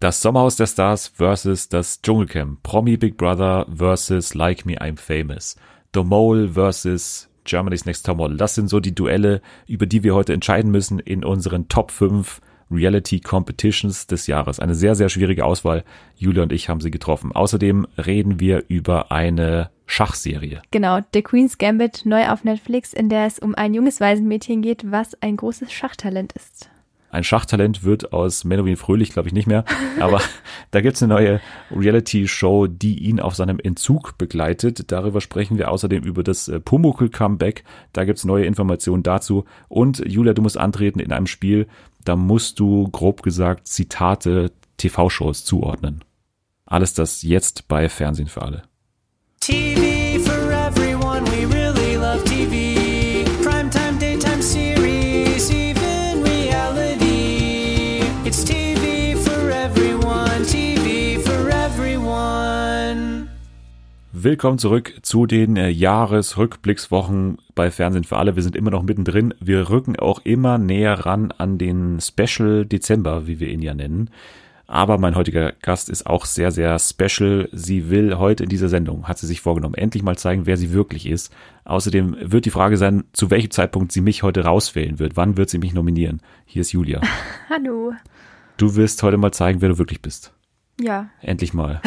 Das Sommerhaus der Stars versus das Dschungelcamp. Promi Big Brother versus Like Me I'm Famous. The Mole versus Germany's Next Topmodel. Das sind so die Duelle, über die wir heute entscheiden müssen in unseren Top 5 Reality Competitions des Jahres. Eine sehr, sehr schwierige Auswahl. Julia und ich haben sie getroffen. Außerdem reden wir über eine Schachserie. Genau, The Queen's Gambit neu auf Netflix, in der es um ein junges Waisenmädchen geht, was ein großes Schachtalent ist. Ein Schachtalent wird aus Menowin Fröhlich, glaube ich, nicht mehr. Aber da gibt's eine neue Reality-Show, die ihn auf seinem Entzug begleitet. Darüber sprechen wir außerdem über das äh, Pumuckl-Comeback. Da gibt's neue Informationen dazu. Und Julia, du musst antreten in einem Spiel. Da musst du, grob gesagt, Zitate TV-Shows zuordnen. Alles das jetzt bei Fernsehen für alle. TV Willkommen zurück zu den äh, Jahresrückblickswochen bei Fernsehen für alle. Wir sind immer noch mittendrin. Wir rücken auch immer näher ran an den Special Dezember, wie wir ihn ja nennen. Aber mein heutiger Gast ist auch sehr, sehr special. Sie will heute in dieser Sendung, hat sie sich vorgenommen, endlich mal zeigen, wer sie wirklich ist. Außerdem wird die Frage sein, zu welchem Zeitpunkt sie mich heute rauswählen wird. Wann wird sie mich nominieren? Hier ist Julia. Hallo. Du wirst heute mal zeigen, wer du wirklich bist. Ja. Endlich mal.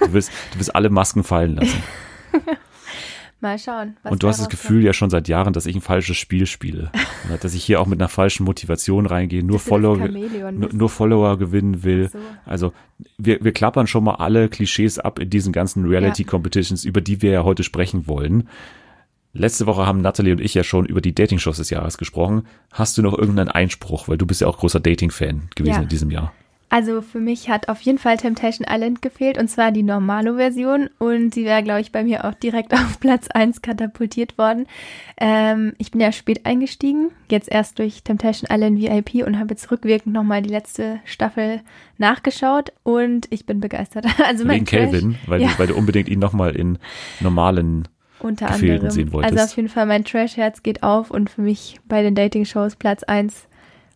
Du wirst, du wirst alle Masken fallen lassen. Mal schauen. und du hast das Gefühl ja schon seit Jahren, dass ich ein falsches Spiel spiele. dass ich hier auch mit einer falschen Motivation reingehe, nur, Follow, nur, nur, Follower gewinnen will. So. Also wir, wir klappern schon mal alle Klischees ab in diesen ganzen Reality-Competitions, ja. über die wir ja heute sprechen wollen. Letzte Woche haben Natalie und ich ja schon über die Dating-Shows des Jahres gesprochen. Hast du noch irgendeinen Einspruch? Weil du bist ja auch großer Dating-Fan gewesen ja. in diesem Jahr. Also für mich hat auf jeden Fall Temptation Island gefehlt und zwar die normale Version und sie wäre, glaube ich, bei mir auch direkt auf Platz 1 katapultiert worden. Ähm, ich bin ja spät eingestiegen, jetzt erst durch Temptation Island VIP und habe jetzt rückwirkend nochmal die letzte Staffel nachgeschaut und ich bin begeistert. Also Wegen Calvin, weil, ja. du, weil du unbedingt ihn nochmal in normalen unter Gefilden anderem. sehen wolltest. Also auf jeden Fall mein Trash-Herz geht auf und für mich bei den Dating-Shows Platz 1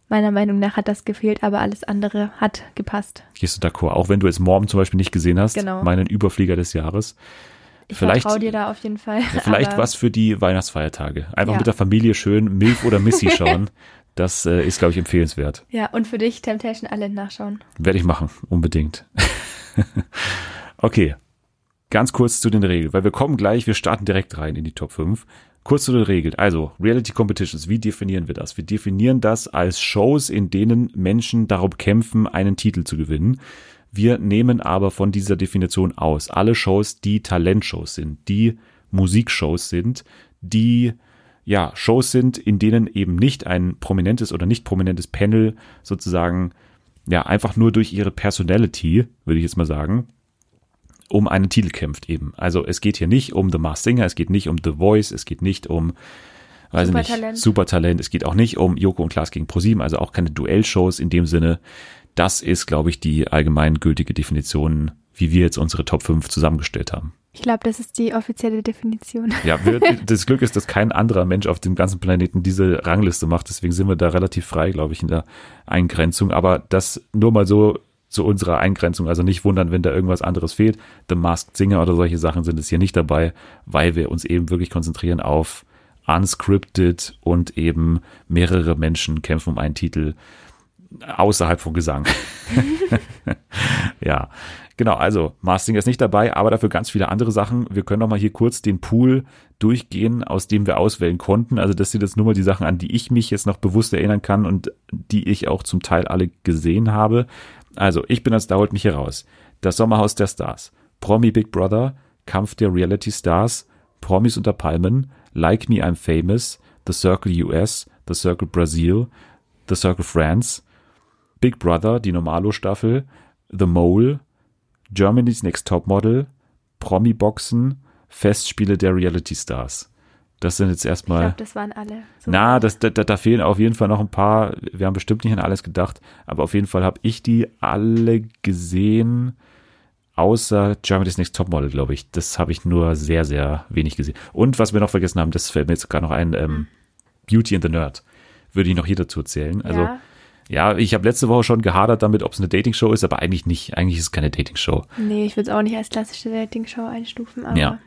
Meiner Meinung nach hat das gefehlt, aber alles andere hat gepasst. Gehst du d'accord? Auch wenn du jetzt Morgen zum Beispiel nicht gesehen hast, genau. meinen Überflieger des Jahres. Ich vertraue dir da auf jeden Fall. Ja, vielleicht was für die Weihnachtsfeiertage. Einfach ja. mit der Familie schön Milf oder Missy schauen. Das äh, ist, glaube ich, empfehlenswert. Ja, und für dich Temptation Island nachschauen. Werde ich machen, unbedingt. okay, ganz kurz zu den Regeln, weil wir kommen gleich, wir starten direkt rein in die Top 5. Kurz zu den Regeln. Also, Reality Competitions, wie definieren wir das? Wir definieren das als Shows, in denen Menschen darum kämpfen, einen Titel zu gewinnen. Wir nehmen aber von dieser Definition aus alle Shows, die Talentshows sind, die Musikshows sind, die ja, Shows sind, in denen eben nicht ein prominentes oder nicht prominentes Panel sozusagen ja einfach nur durch ihre Personality, würde ich jetzt mal sagen, um einen Titel kämpft eben. Also es geht hier nicht um The Masked Singer, es geht nicht um The Voice, es geht nicht um weiß Supertalent. nicht, Supertalent, es geht auch nicht um Joko und Klaas gegen ProSieben, also auch keine Duellshows in dem Sinne. Das ist, glaube ich, die allgemeingültige Definition, wie wir jetzt unsere Top 5 zusammengestellt haben. Ich glaube, das ist die offizielle Definition. Ja, wir, das Glück ist, dass kein anderer Mensch auf dem ganzen Planeten diese Rangliste macht. Deswegen sind wir da relativ frei, glaube ich, in der Eingrenzung. Aber das nur mal so zu unserer Eingrenzung. Also nicht wundern, wenn da irgendwas anderes fehlt. The Masked Singer oder solche Sachen sind es hier nicht dabei, weil wir uns eben wirklich konzentrieren auf unscripted und eben mehrere Menschen kämpfen um einen Titel außerhalb von Gesang. ja, genau. Also Mastering ist nicht dabei, aber dafür ganz viele andere Sachen. Wir können noch mal hier kurz den Pool durchgehen, aus dem wir auswählen konnten. Also das sind jetzt nur mal die Sachen, an die ich mich jetzt noch bewusst erinnern kann und die ich auch zum Teil alle gesehen habe. Also, ich bin als da holt mich hier raus. Das Sommerhaus der Stars, Promi Big Brother, Kampf der Reality Stars, Promis unter Palmen, Like Me I'm Famous, The Circle US, The Circle Brazil, The Circle France, Big Brother, die Normalo-Staffel, The Mole, Germany's Next Top Model, Promi-Boxen, Festspiele der Reality Stars. Das sind jetzt erstmal. Ich glaube, das waren alle. So na, das, da, da fehlen auf jeden Fall noch ein paar. Wir haben bestimmt nicht an alles gedacht, aber auf jeden Fall habe ich die alle gesehen, außer Germany's Next Topmodel, glaube ich. Das habe ich nur sehr, sehr wenig gesehen. Und was wir noch vergessen haben, das fällt mir jetzt sogar noch ein, ähm, Beauty and the Nerd. Würde ich noch hier dazu erzählen. Also, ja. Ja, ich habe letzte Woche schon gehadert damit, ob es eine Dating-Show ist, aber eigentlich nicht. Eigentlich ist es keine Dating-Show. Nee, ich würde es auch nicht als klassische Dating-Show einstufen, aber Ja.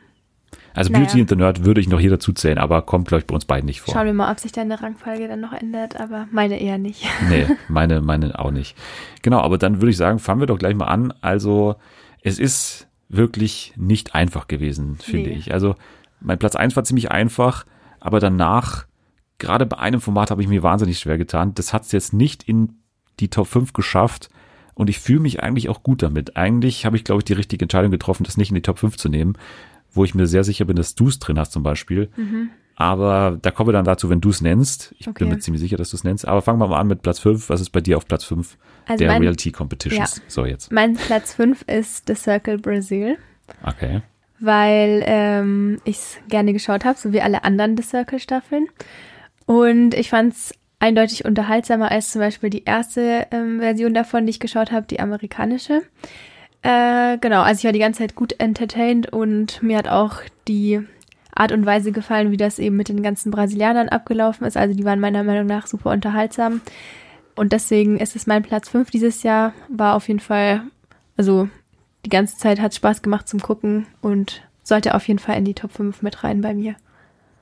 Also Naja. Beauty and the Nerd würde ich noch hier dazu zählen, aber kommt, glaube ich, bei uns beiden nicht vor. schauen wir mal, ob sich deine Rangfolge dann noch ändert, aber meine eher nicht. Nee, meine, meine auch nicht. Genau, aber dann würde ich sagen, fangen wir doch gleich mal an. Also, es ist wirklich nicht einfach gewesen, finde Nee. ich. Also, mein Platz eins war ziemlich einfach, aber danach, gerade bei einem Format habe ich mir wahnsinnig schwer getan. Das hat es jetzt nicht in die Top 5 geschafft und ich fühle mich eigentlich auch gut damit. Eigentlich habe ich, glaube ich, die richtige Entscheidung getroffen, das nicht in die Top 5 zu nehmen, wo ich mir sehr sicher bin, dass du es drin hast zum Beispiel. Aber da kommen wir dann dazu, wenn du es nennst. Ich bin Okay. mir ziemlich sicher, dass du es nennst. Aber fangen wir mal an mit Platz 5. Was ist bei dir auf Platz 5 Also der mein- Reality Competitions? So jetzt. Mein Platz 5 ist The Circle Brazil, Okay. weil ähm, ich es gerne geschaut habe, so wie alle anderen The Circle Staffeln. Und ich fand es eindeutig unterhaltsamer als zum Beispiel die erste ähm, Version davon, die ich geschaut habe, die amerikanische. Äh, genau, also ich war die ganze Zeit gut entertained und mir hat auch die Art und Weise gefallen, wie das eben mit den ganzen Brasilianern abgelaufen ist. Also die waren meiner Meinung nach super unterhaltsam. Und deswegen ist es mein Platz 5 dieses Jahr. War auf jeden Fall, also die ganze Zeit hat Spaß gemacht zum Gucken und sollte auf jeden Fall in die Top 5 mit rein bei mir.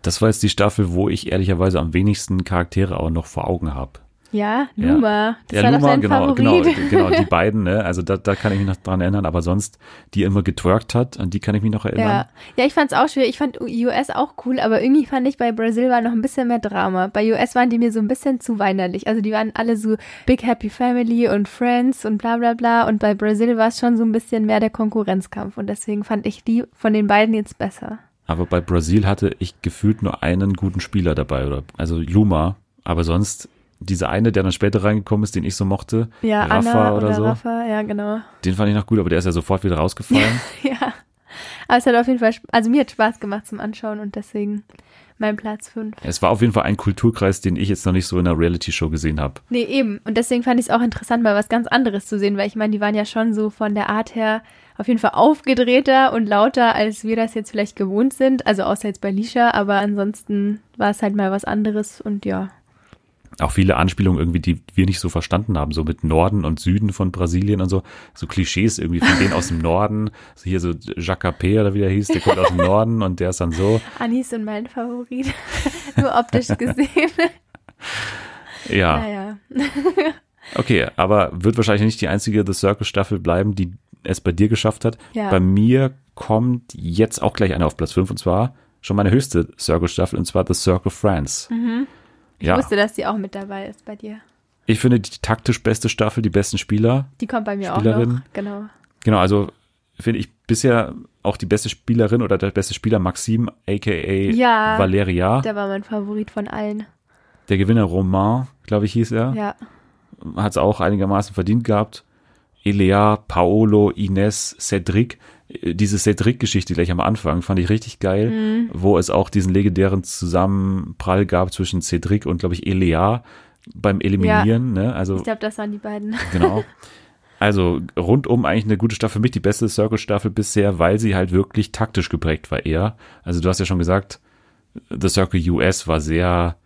Das war jetzt die Staffel, wo ich ehrlicherweise am wenigsten Charaktere auch noch vor Augen habe. Ja. Luma. Das ja, war Luma, doch genau, Favorit. genau, genau, die beiden, ne? Also da, da kann ich mich noch dran erinnern, aber sonst, die immer getwerkt hat, an die kann ich mich noch erinnern. Ja. ja, ich fand's auch schwierig. Ich fand US auch cool, aber irgendwie fand ich bei Brasil war noch ein bisschen mehr Drama. Bei US waren die mir so ein bisschen zu weinerlich. Also die waren alle so Big Happy Family und Friends und bla bla bla. Und bei Brasil war es schon so ein bisschen mehr der Konkurrenzkampf. Und deswegen fand ich die von den beiden jetzt besser. Aber bei Brasil hatte ich gefühlt nur einen guten Spieler dabei, oder also Luma, aber sonst dieser eine, der dann später reingekommen ist, den ich so mochte, Ja, Rafa Anna oder, oder, so, Rafa, ja genau. den fand ich noch gut, aber der ist ja sofort wieder rausgefallen. Ja. Aber es hat auf jeden Fall, also mir hat Spaß gemacht zum Anschauen und deswegen mein Platz 5. es war auf jeden Fall ein Kulturkreis, den ich jetzt noch nicht so in einer Reality-Show gesehen habe. Nee, eben. Und deswegen fand ich es auch interessant, mal was ganz anderes zu sehen, weil ich meine, die waren ja schon so von der Art her auf jeden Fall aufgedrehter und lauter, als wir das jetzt vielleicht gewohnt sind. Also außer jetzt bei Lisha, aber ansonsten war es halt mal was anderes und ja. Auch viele Anspielungen irgendwie, die wir nicht so verstanden haben, so mit Norden und Süden von Brasilien und so, so Klischees irgendwie von denen aus dem Norden. So hier so Jacapé oder wie der hieß, der kommt aus dem Norden und der ist dann so. Anis sind mein Favorit. Nur optisch gesehen. Ja, Naja. okay, aber wird wahrscheinlich nicht die einzige The Circle Staffel bleiben, die es bei dir geschafft hat. Ja. Bei mir kommt jetzt auch gleich eine auf Platz 5 und zwar schon meine höchste Circle Staffel und zwar The Circle France. Ich Ja, wusste, dass die auch mit dabei ist bei dir. ich finde die taktisch beste Staffel, die besten Spieler. Die kommt bei mir auch Spielerin. noch. Genau. Genau, also finde ich bisher auch die beste Spielerin oder der beste Spieler Maxim, aka Ja. Valeria. Der, Der war mein Favorit von allen. Gewinner Romain, glaube ich, hieß er. Ja. Hat es auch einigermaßen verdient gehabt. Elea, Paolo, Ines, Cedric. Diese Cedric-Geschichte gleich am Anfang fand ich richtig geil, Mhm. wo es auch diesen legendären Zusammenprall gab zwischen Cedric und, glaube ich, Elea beim Eliminieren. Ne? Also Ich glaube, das waren die beiden. Genau. Also rundum eigentlich eine gute Staffel, für mich die beste Circle-Staffel bisher, weil sie halt wirklich taktisch geprägt war eher. Also du hast ja schon gesagt, The Circle US war sehr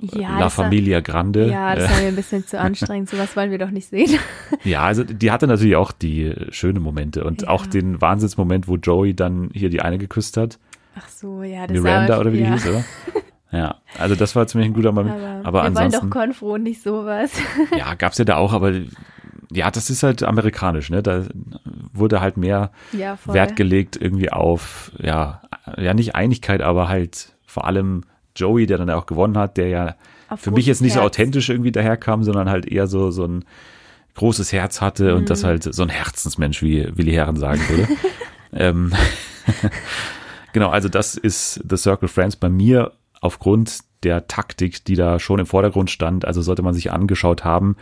Ja, La das war- Familia Grande. Ja, das Äh, war mir ein bisschen zu anstrengend. Sowas wollen wir doch nicht sehen. ja, also die hatte natürlich auch die schönen Momente und Ja. auch den Wahnsinnsmoment, wo Joey dann hier die eine geküsst hat. Ach so, ja, das Miranda war, oder wie die ja. hieß, oder? Ja, also das war ziemlich ein guter Moment. Aber, Aber, wir ansonsten. wollen doch Konfro und nicht sowas. Ja, gab's ja da auch, aber ja, das ist halt amerikanisch, ne? Da wurde halt mehr Ja. Wert gelegt irgendwie auf, ja, ja, nicht Einigkeit, aber halt vor allem Joey, der dann auch gewonnen hat, der ja Auf für mich jetzt nicht so Herz. authentisch irgendwie daherkam, sondern halt eher so, so ein großes Herz hatte und Mhm. das halt so ein Herzensmensch, wie Willi Herren sagen würde. ähm, genau, also das ist The Circle Friends bei mir aufgrund der Taktik, die da schon im Vordergrund stand. Also sollte man sich angeschaut haben.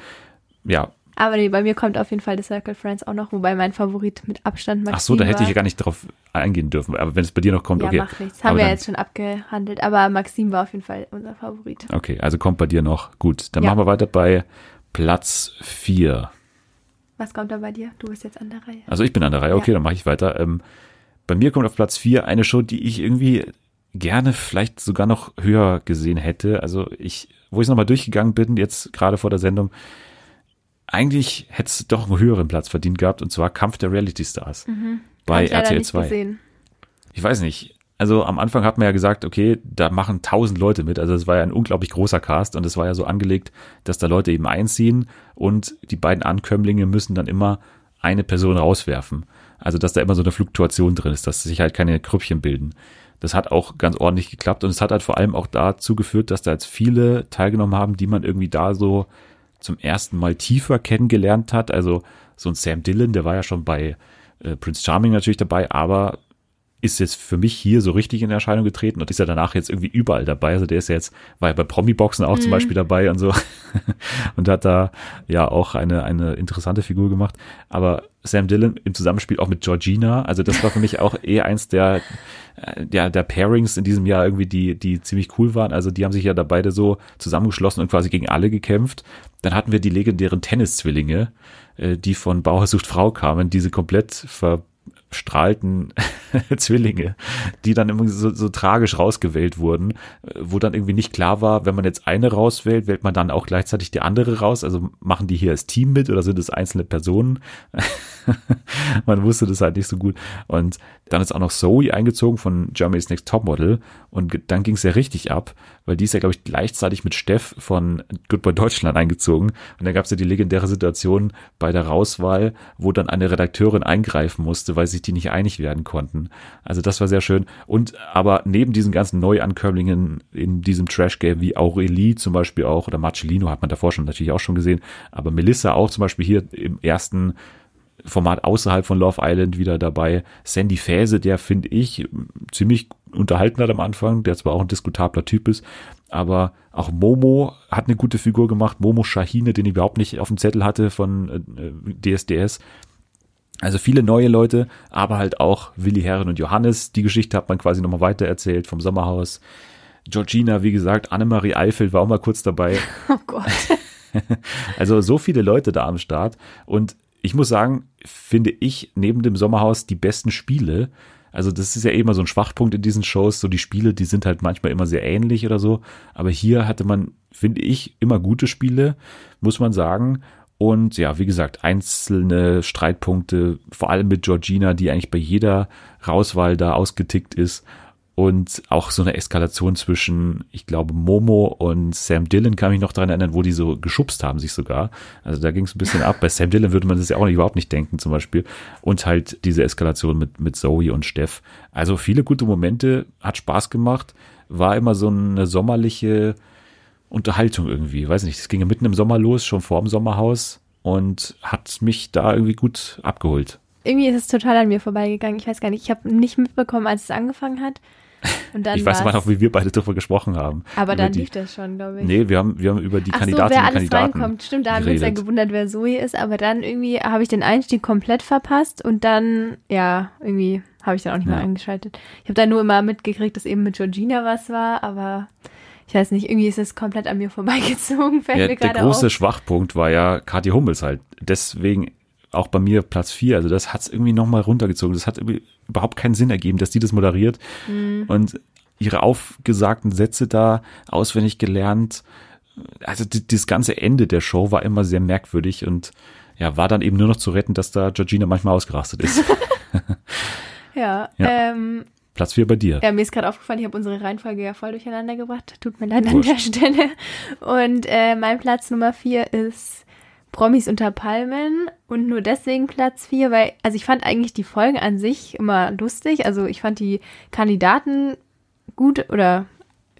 Ja, Aber nee, bei mir kommt auf jeden Fall The Circle Friends auch noch, wobei mein Favorit mit Abstand Maxim ach so, da hätte ich ja gar nicht drauf eingehen dürfen. Aber wenn es bei dir noch kommt, Ja, okay. macht nichts. Haben Aber wir jetzt schon abgehandelt. Aber Maxim war auf jeden Fall unser Favorit. Okay, also kommt bei dir noch. Gut, dann Ja. machen wir weiter bei Platz 4. Was kommt da bei dir? Du bist jetzt an der Reihe. Also ich bin an der Reihe, okay, Ja. dann mache ich weiter. Ähm, bei mir kommt auf Platz 4 eine Show, die ich irgendwie gerne vielleicht sogar noch höher gesehen hätte. Also ich, wo ich nochmal durchgegangen bin, jetzt gerade vor der Sendung, eigentlich hätte es doch einen höheren Platz verdient gehabt, und zwar Kampf der Reality Stars mhm. bei RTL 2. Ich weiß nicht. Also am Anfang hat man ja gesagt, okay, da machen tausend Leute mit. Also es war ja ein unglaublich großer Cast und es war ja so angelegt, dass da Leute eben einziehen und die beiden Ankömmlinge müssen dann immer eine Person rauswerfen. Also dass da immer so eine Fluktuation drin ist, dass sich halt keine Krüppchen bilden. Das hat auch ganz ordentlich geklappt und es hat halt vor allem auch dazu geführt, dass da jetzt viele teilgenommen haben, die man irgendwie da so zum ersten Mal tiefer kennengelernt hat. Also so ein Sam Dillon, der war ja schon bei äh, Prince Charming natürlich dabei, aber ist jetzt für mich hier so richtig in Erscheinung getreten und ist ja danach jetzt irgendwie überall dabei. Also der ist ja jetzt, war ja bei Promi-Boxen auch mhm. zum Beispiel dabei und so und hat da ja auch eine, eine interessante Figur gemacht. Aber Sam Dillon im Zusammenspiel auch mit Georgina, also das war für mich auch eh eins der, der, der Pairings in diesem Jahr irgendwie, die, die ziemlich cool waren. Also die haben sich ja da beide so zusammengeschlossen und quasi gegen alle gekämpft. Dann hatten wir die legendären Tennis-Zwillinge, äh, die von Bauer sucht Frau kamen, diese komplett ver strahlten Zwillinge, die dann immer so, so tragisch rausgewählt wurden, wo dann irgendwie nicht klar war, wenn man jetzt eine rauswählt, wählt man dann auch gleichzeitig die andere raus. Also machen die hier als Team mit oder sind es einzelne Personen? man wusste das halt nicht so gut. Und dann ist auch noch Zoe eingezogen von Germany's Next Topmodel und dann ging es ja richtig ab, weil die ist ja, glaube ich, gleichzeitig mit Steff von Goodbye Deutschland eingezogen. Und da gab es ja die legendäre Situation bei der Rauswahl, wo dann eine Redakteurin eingreifen musste, weil sich die nicht einig werden konnten. Also das war sehr schön. Und aber neben diesen ganzen Neuankömmlingen in diesem Trash-Game wie Aurelie zum Beispiel auch oder Marcellino hat man davor schon natürlich auch schon gesehen, aber Melissa auch zum Beispiel hier im ersten Format außerhalb von Love Island wieder dabei. Sandy Fäse, der finde ich ziemlich unterhalten hat am Anfang, der zwar auch ein diskutabler Typ ist, aber auch Momo hat eine gute Figur gemacht. Momo Shahine, den ich überhaupt nicht auf dem Zettel hatte von äh, DSDS. Also viele neue Leute, aber halt auch Willi Herren und Johannes. Die Geschichte hat man quasi nochmal weiter erzählt vom Sommerhaus. Georgina, wie gesagt, Annemarie Eifeld war auch mal kurz dabei. Oh Gott. also so viele Leute da am Start. Und ich muss sagen, finde ich neben dem Sommerhaus die besten Spiele. Also das ist ja eh immer so ein Schwachpunkt in diesen Shows. So die Spiele, die sind halt manchmal immer sehr ähnlich oder so. Aber hier hatte man, finde ich, immer gute Spiele, muss man sagen. Und ja, wie gesagt, einzelne Streitpunkte, vor allem mit Georgina, die eigentlich bei jeder Rauswahl da ausgetickt ist und auch so eine Eskalation zwischen, ich glaube, Momo und Sam Dillon kann mich noch daran erinnern, wo die so geschubst haben sich sogar. Also da ging es ein bisschen ab. Bei Sam Dillon würde man das ja auch nicht, überhaupt nicht denken zum Beispiel. Und halt diese Eskalation mit, mit Zoe und Steph. Also viele gute Momente, hat Spaß gemacht, war immer so eine sommerliche Unterhaltung irgendwie. Weiß nicht, es ging ja mitten im Sommer los, schon vor dem Sommerhaus und hat mich da irgendwie gut abgeholt. Irgendwie ist es total an mir vorbeigegangen. Ich weiß gar nicht, ich habe nicht mitbekommen, als es angefangen hat ich weiß aber noch, wie wir beide darüber gesprochen haben. Aber dann die, lief das schon, glaube ich. Nee, wir haben, wir haben über die Ach Kandidatinnen so, wer alles reinkommt. Stimmt, da haben wir uns ja gewundert, wer Zoe ist. Aber dann irgendwie habe ich den Einstieg komplett verpasst und dann, ja, irgendwie habe ich dann auch nicht ja. mehr eingeschaltet. Ich habe da nur immer mitgekriegt, dass eben mit Georgina was war, aber ich weiß nicht, irgendwie ist es komplett an mir vorbeigezogen. Fällt ja, mir der große auf. Schwachpunkt war ja Kathi Hummels halt. Deswegen auch bei mir Platz vier. Also das hat es irgendwie nochmal runtergezogen. Das hat überhaupt keinen Sinn ergeben, dass die das moderiert mhm. und ihre aufgesagten Sätze da auswendig gelernt. Also das ganze Ende der Show war immer sehr merkwürdig und ja, war dann eben nur noch zu retten, dass da Georgina manchmal ausgerastet ist. ja, ja. Ähm, Platz 4 bei dir. Ja, mir ist gerade aufgefallen, ich habe unsere Reihenfolge ja voll durcheinander gebracht. Tut mir leid Wurscht. an der Stelle. Und äh, mein Platz Nummer 4 ist Promis unter Palmen und nur deswegen Platz 4, weil, also ich fand eigentlich die Folgen an sich immer lustig. Also ich fand die Kandidaten gut oder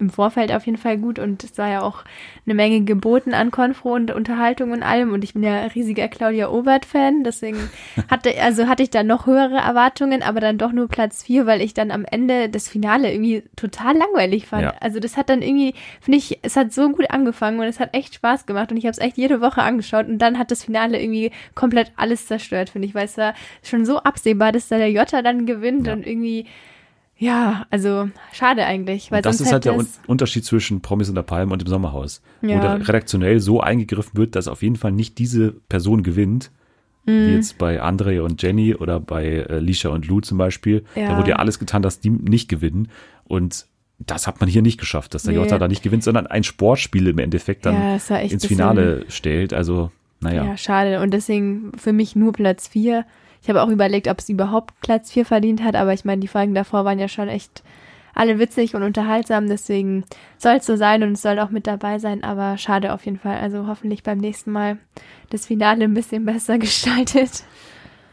im Vorfeld auf jeden Fall gut und es war ja auch eine Menge geboten an Konfro und Unterhaltung und allem und ich bin ja riesiger Claudia Obert-Fan, deswegen hatte, also hatte ich da noch höhere Erwartungen, aber dann doch nur Platz vier, weil ich dann am Ende das Finale irgendwie total langweilig fand. Ja. Also das hat dann irgendwie, finde ich, es hat so gut angefangen und es hat echt Spaß gemacht und ich habe es echt jede Woche angeschaut und dann hat das Finale irgendwie komplett alles zerstört, finde ich, weil es war schon so absehbar, dass da der Jota dann gewinnt ja. und irgendwie ja, also schade eigentlich. Weil das ist halt der Unterschied zwischen Promis und der Palme und dem Sommerhaus. Ja. Wo da redaktionell so eingegriffen wird, dass auf jeden Fall nicht diese Person gewinnt, mhm. wie jetzt bei Andre und Jenny oder bei äh, Lisha und Lou zum Beispiel. Ja. Da wurde ja alles getan, dass die nicht gewinnen. Und das hat man hier nicht geschafft, dass der Nee. Jota da nicht gewinnt, sondern ein Sportspiel im Endeffekt dann ja, ins Finale stellt. Also, naja. Ja, schade. Und deswegen für mich nur Platz 4. Ich habe auch überlegt, ob es überhaupt Platz 4 verdient hat, aber ich meine, die Folgen davor waren ja schon echt alle witzig und unterhaltsam, deswegen soll es so sein und es soll auch mit dabei sein, aber schade auf jeden Fall. Also hoffentlich beim nächsten Mal das Finale ein bisschen besser gestaltet.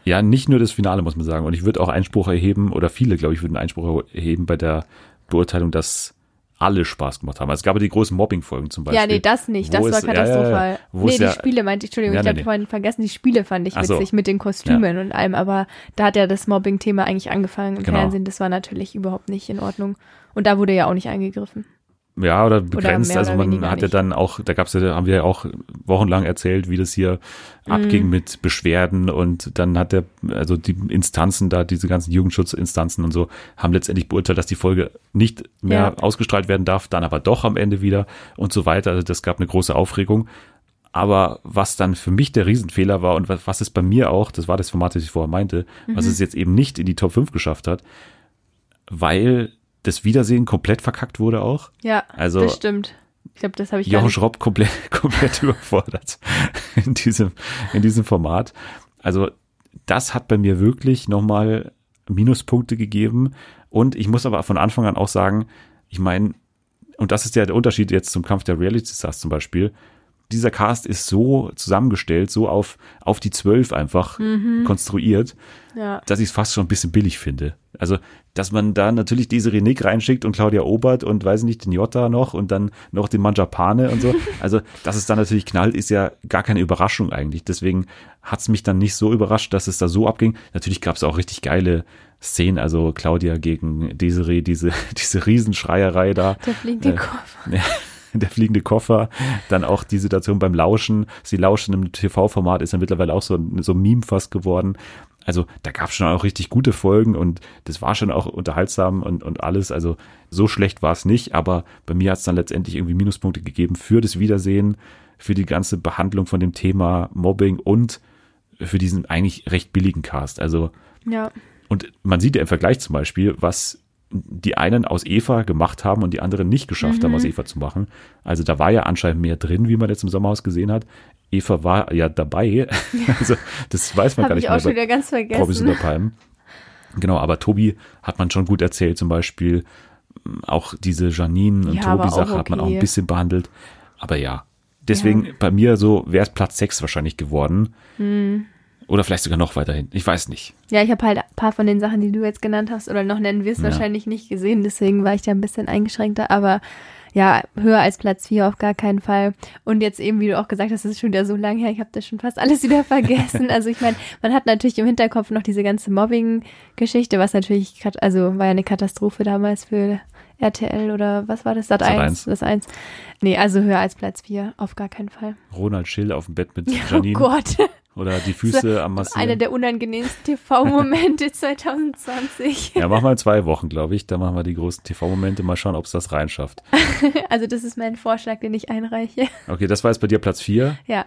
Ja, nicht nur das Finale, muss man sagen. Und ich würde auch Einspruch erheben, oder viele, glaube ich, würden Einspruch erheben bei der Beurteilung, dass alle Spaß gemacht haben. Also es gab ja die großen Mobbing-Folgen zum Beispiel. Ja, nee, das nicht. Das war es- katastrophal. ja, nee, die ja- Spiele meinte ich, Entschuldigung, Ja, ich nee, habe nee. vorhin vergessen, die Spiele fand ich Ach so. witzig mit den Kostümen und allem, aber da hat ja das Mobbing-Thema eigentlich angefangen im Genau. Fernsehen. Das war natürlich überhaupt nicht in Ordnung. Und da wurde ja auch nicht eingegriffen. Ja, oder begrenzt. also oder man weniger hat ja dann auch, da gab's ja, haben wir ja auch wochenlang erzählt, wie das hier Mhm. abging mit Beschwerden und dann hat der, also die Instanzen da, diese ganzen Jugendschutzinstanzen und so, haben letztendlich beurteilt, dass die Folge nicht mehr Ja. ausgestrahlt werden darf, dann aber doch am Ende wieder und so weiter. Also das gab eine große Aufregung. Aber was dann für mich der Riesenfehler war und was, was es bei mir auch, das war das Format, das ich vorher meinte, was Mhm. es jetzt eben nicht in die Top 5 geschafft hat, weil das Wiedersehen komplett verkackt wurde auch. Ja, Also- das stimmt. Ich glaube, das habe ich Jochen nicht. Schropp komplett, komplett überfordert in diesem, in diesem Format. Also das hat bei mir wirklich nochmal Minuspunkte gegeben. Und ich muss aber von Anfang an auch sagen, ich meine, und das ist ja der Unterschied jetzt zum Kampf der Reality Stars zum Beispiel. Dieser Cast ist so zusammengestellt, so auf, auf die zwölf einfach konstruiert, Ja. dass ich es fast schon ein bisschen billig finde. Also, dass man da natürlich diese Renick reinschickt und Claudia Obert und weiß nicht, den Jota noch und dann noch den Manjapane und so. Also, dass es dann natürlich knallt, ist ja gar keine Überraschung eigentlich. Deswegen hat's mich dann nicht so überrascht, dass es da so abging. Natürlich gab's auch richtig geile Szenen, also Claudia gegen Desiree, diese, diese Riesenschreierei da. Der fliegende Äh, Koffer. Ja, der fliegende Koffer, dann auch die Situation beim Lauschen. Sie lauschen im TV-Format ist ja mittlerweile auch so, so ein Meme fast geworden. Also da gab es schon auch richtig gute Folgen und das war schon auch unterhaltsam und, und alles. Also so schlecht war es nicht, aber bei mir hat es dann letztendlich irgendwie Minuspunkte gegeben für das Wiedersehen, für die ganze Behandlung von dem Thema Mobbing und für diesen eigentlich recht billigen Cast. Also Ja. und man sieht ja im Vergleich zum Beispiel, was die einen aus Eva gemacht haben und die anderen nicht geschafft haben, aus Eva zu machen. Also da war ja anscheinend mehr drin, wie man jetzt im Sommerhaus gesehen hat. Eva war ja dabei. Also das weiß man gar nicht ich auch mehr schon bei wieder ganz Promis vergessen. unter Palmen. Genau, aber Tobi hat man schon gut erzählt, zum Beispiel auch diese Janine und Ja, auch Tobi-Sache hat man auch ein okay. bisschen behandelt. Aber ja, deswegen bei mir so wäre es Platz 6 wahrscheinlich geworden. Hm. Oder vielleicht sogar noch weiterhin. Ich weiß nicht. Ja, ich habe halt ein paar von den Sachen, die du jetzt genannt hast oder noch nennen wirst, Ja. wahrscheinlich nicht gesehen. Deswegen war ich da ein bisschen eingeschränkter. Aber ja, höher als Platz 4 auf gar keinen Fall. Und jetzt eben, wie du auch gesagt hast, das ist schon wieder so lange her. Ich habe das schon fast alles wieder vergessen. also ich meine, man hat natürlich im Hinterkopf noch diese ganze Mobbing-Geschichte, was natürlich, also war ja eine Katastrophe damals für RTL oder was war das? Sat 1. Sat.1. Das 1. Nee, also höher als Platz 4, auf gar keinen Fall. Ronald Schill auf dem Bett mit Oh Janine. Gott. Oder die Füße am Massieren. Einer der unangenehmsten TV-Momente 2020. ja, machen wir in zwei Wochen, glaube ich. Da machen wir die großen TV-Momente. Mal schauen, ob es das reinschafft. Also das ist mein Vorschlag, den ich einreiche. Okay, das war jetzt bei dir Platz vier. Ja,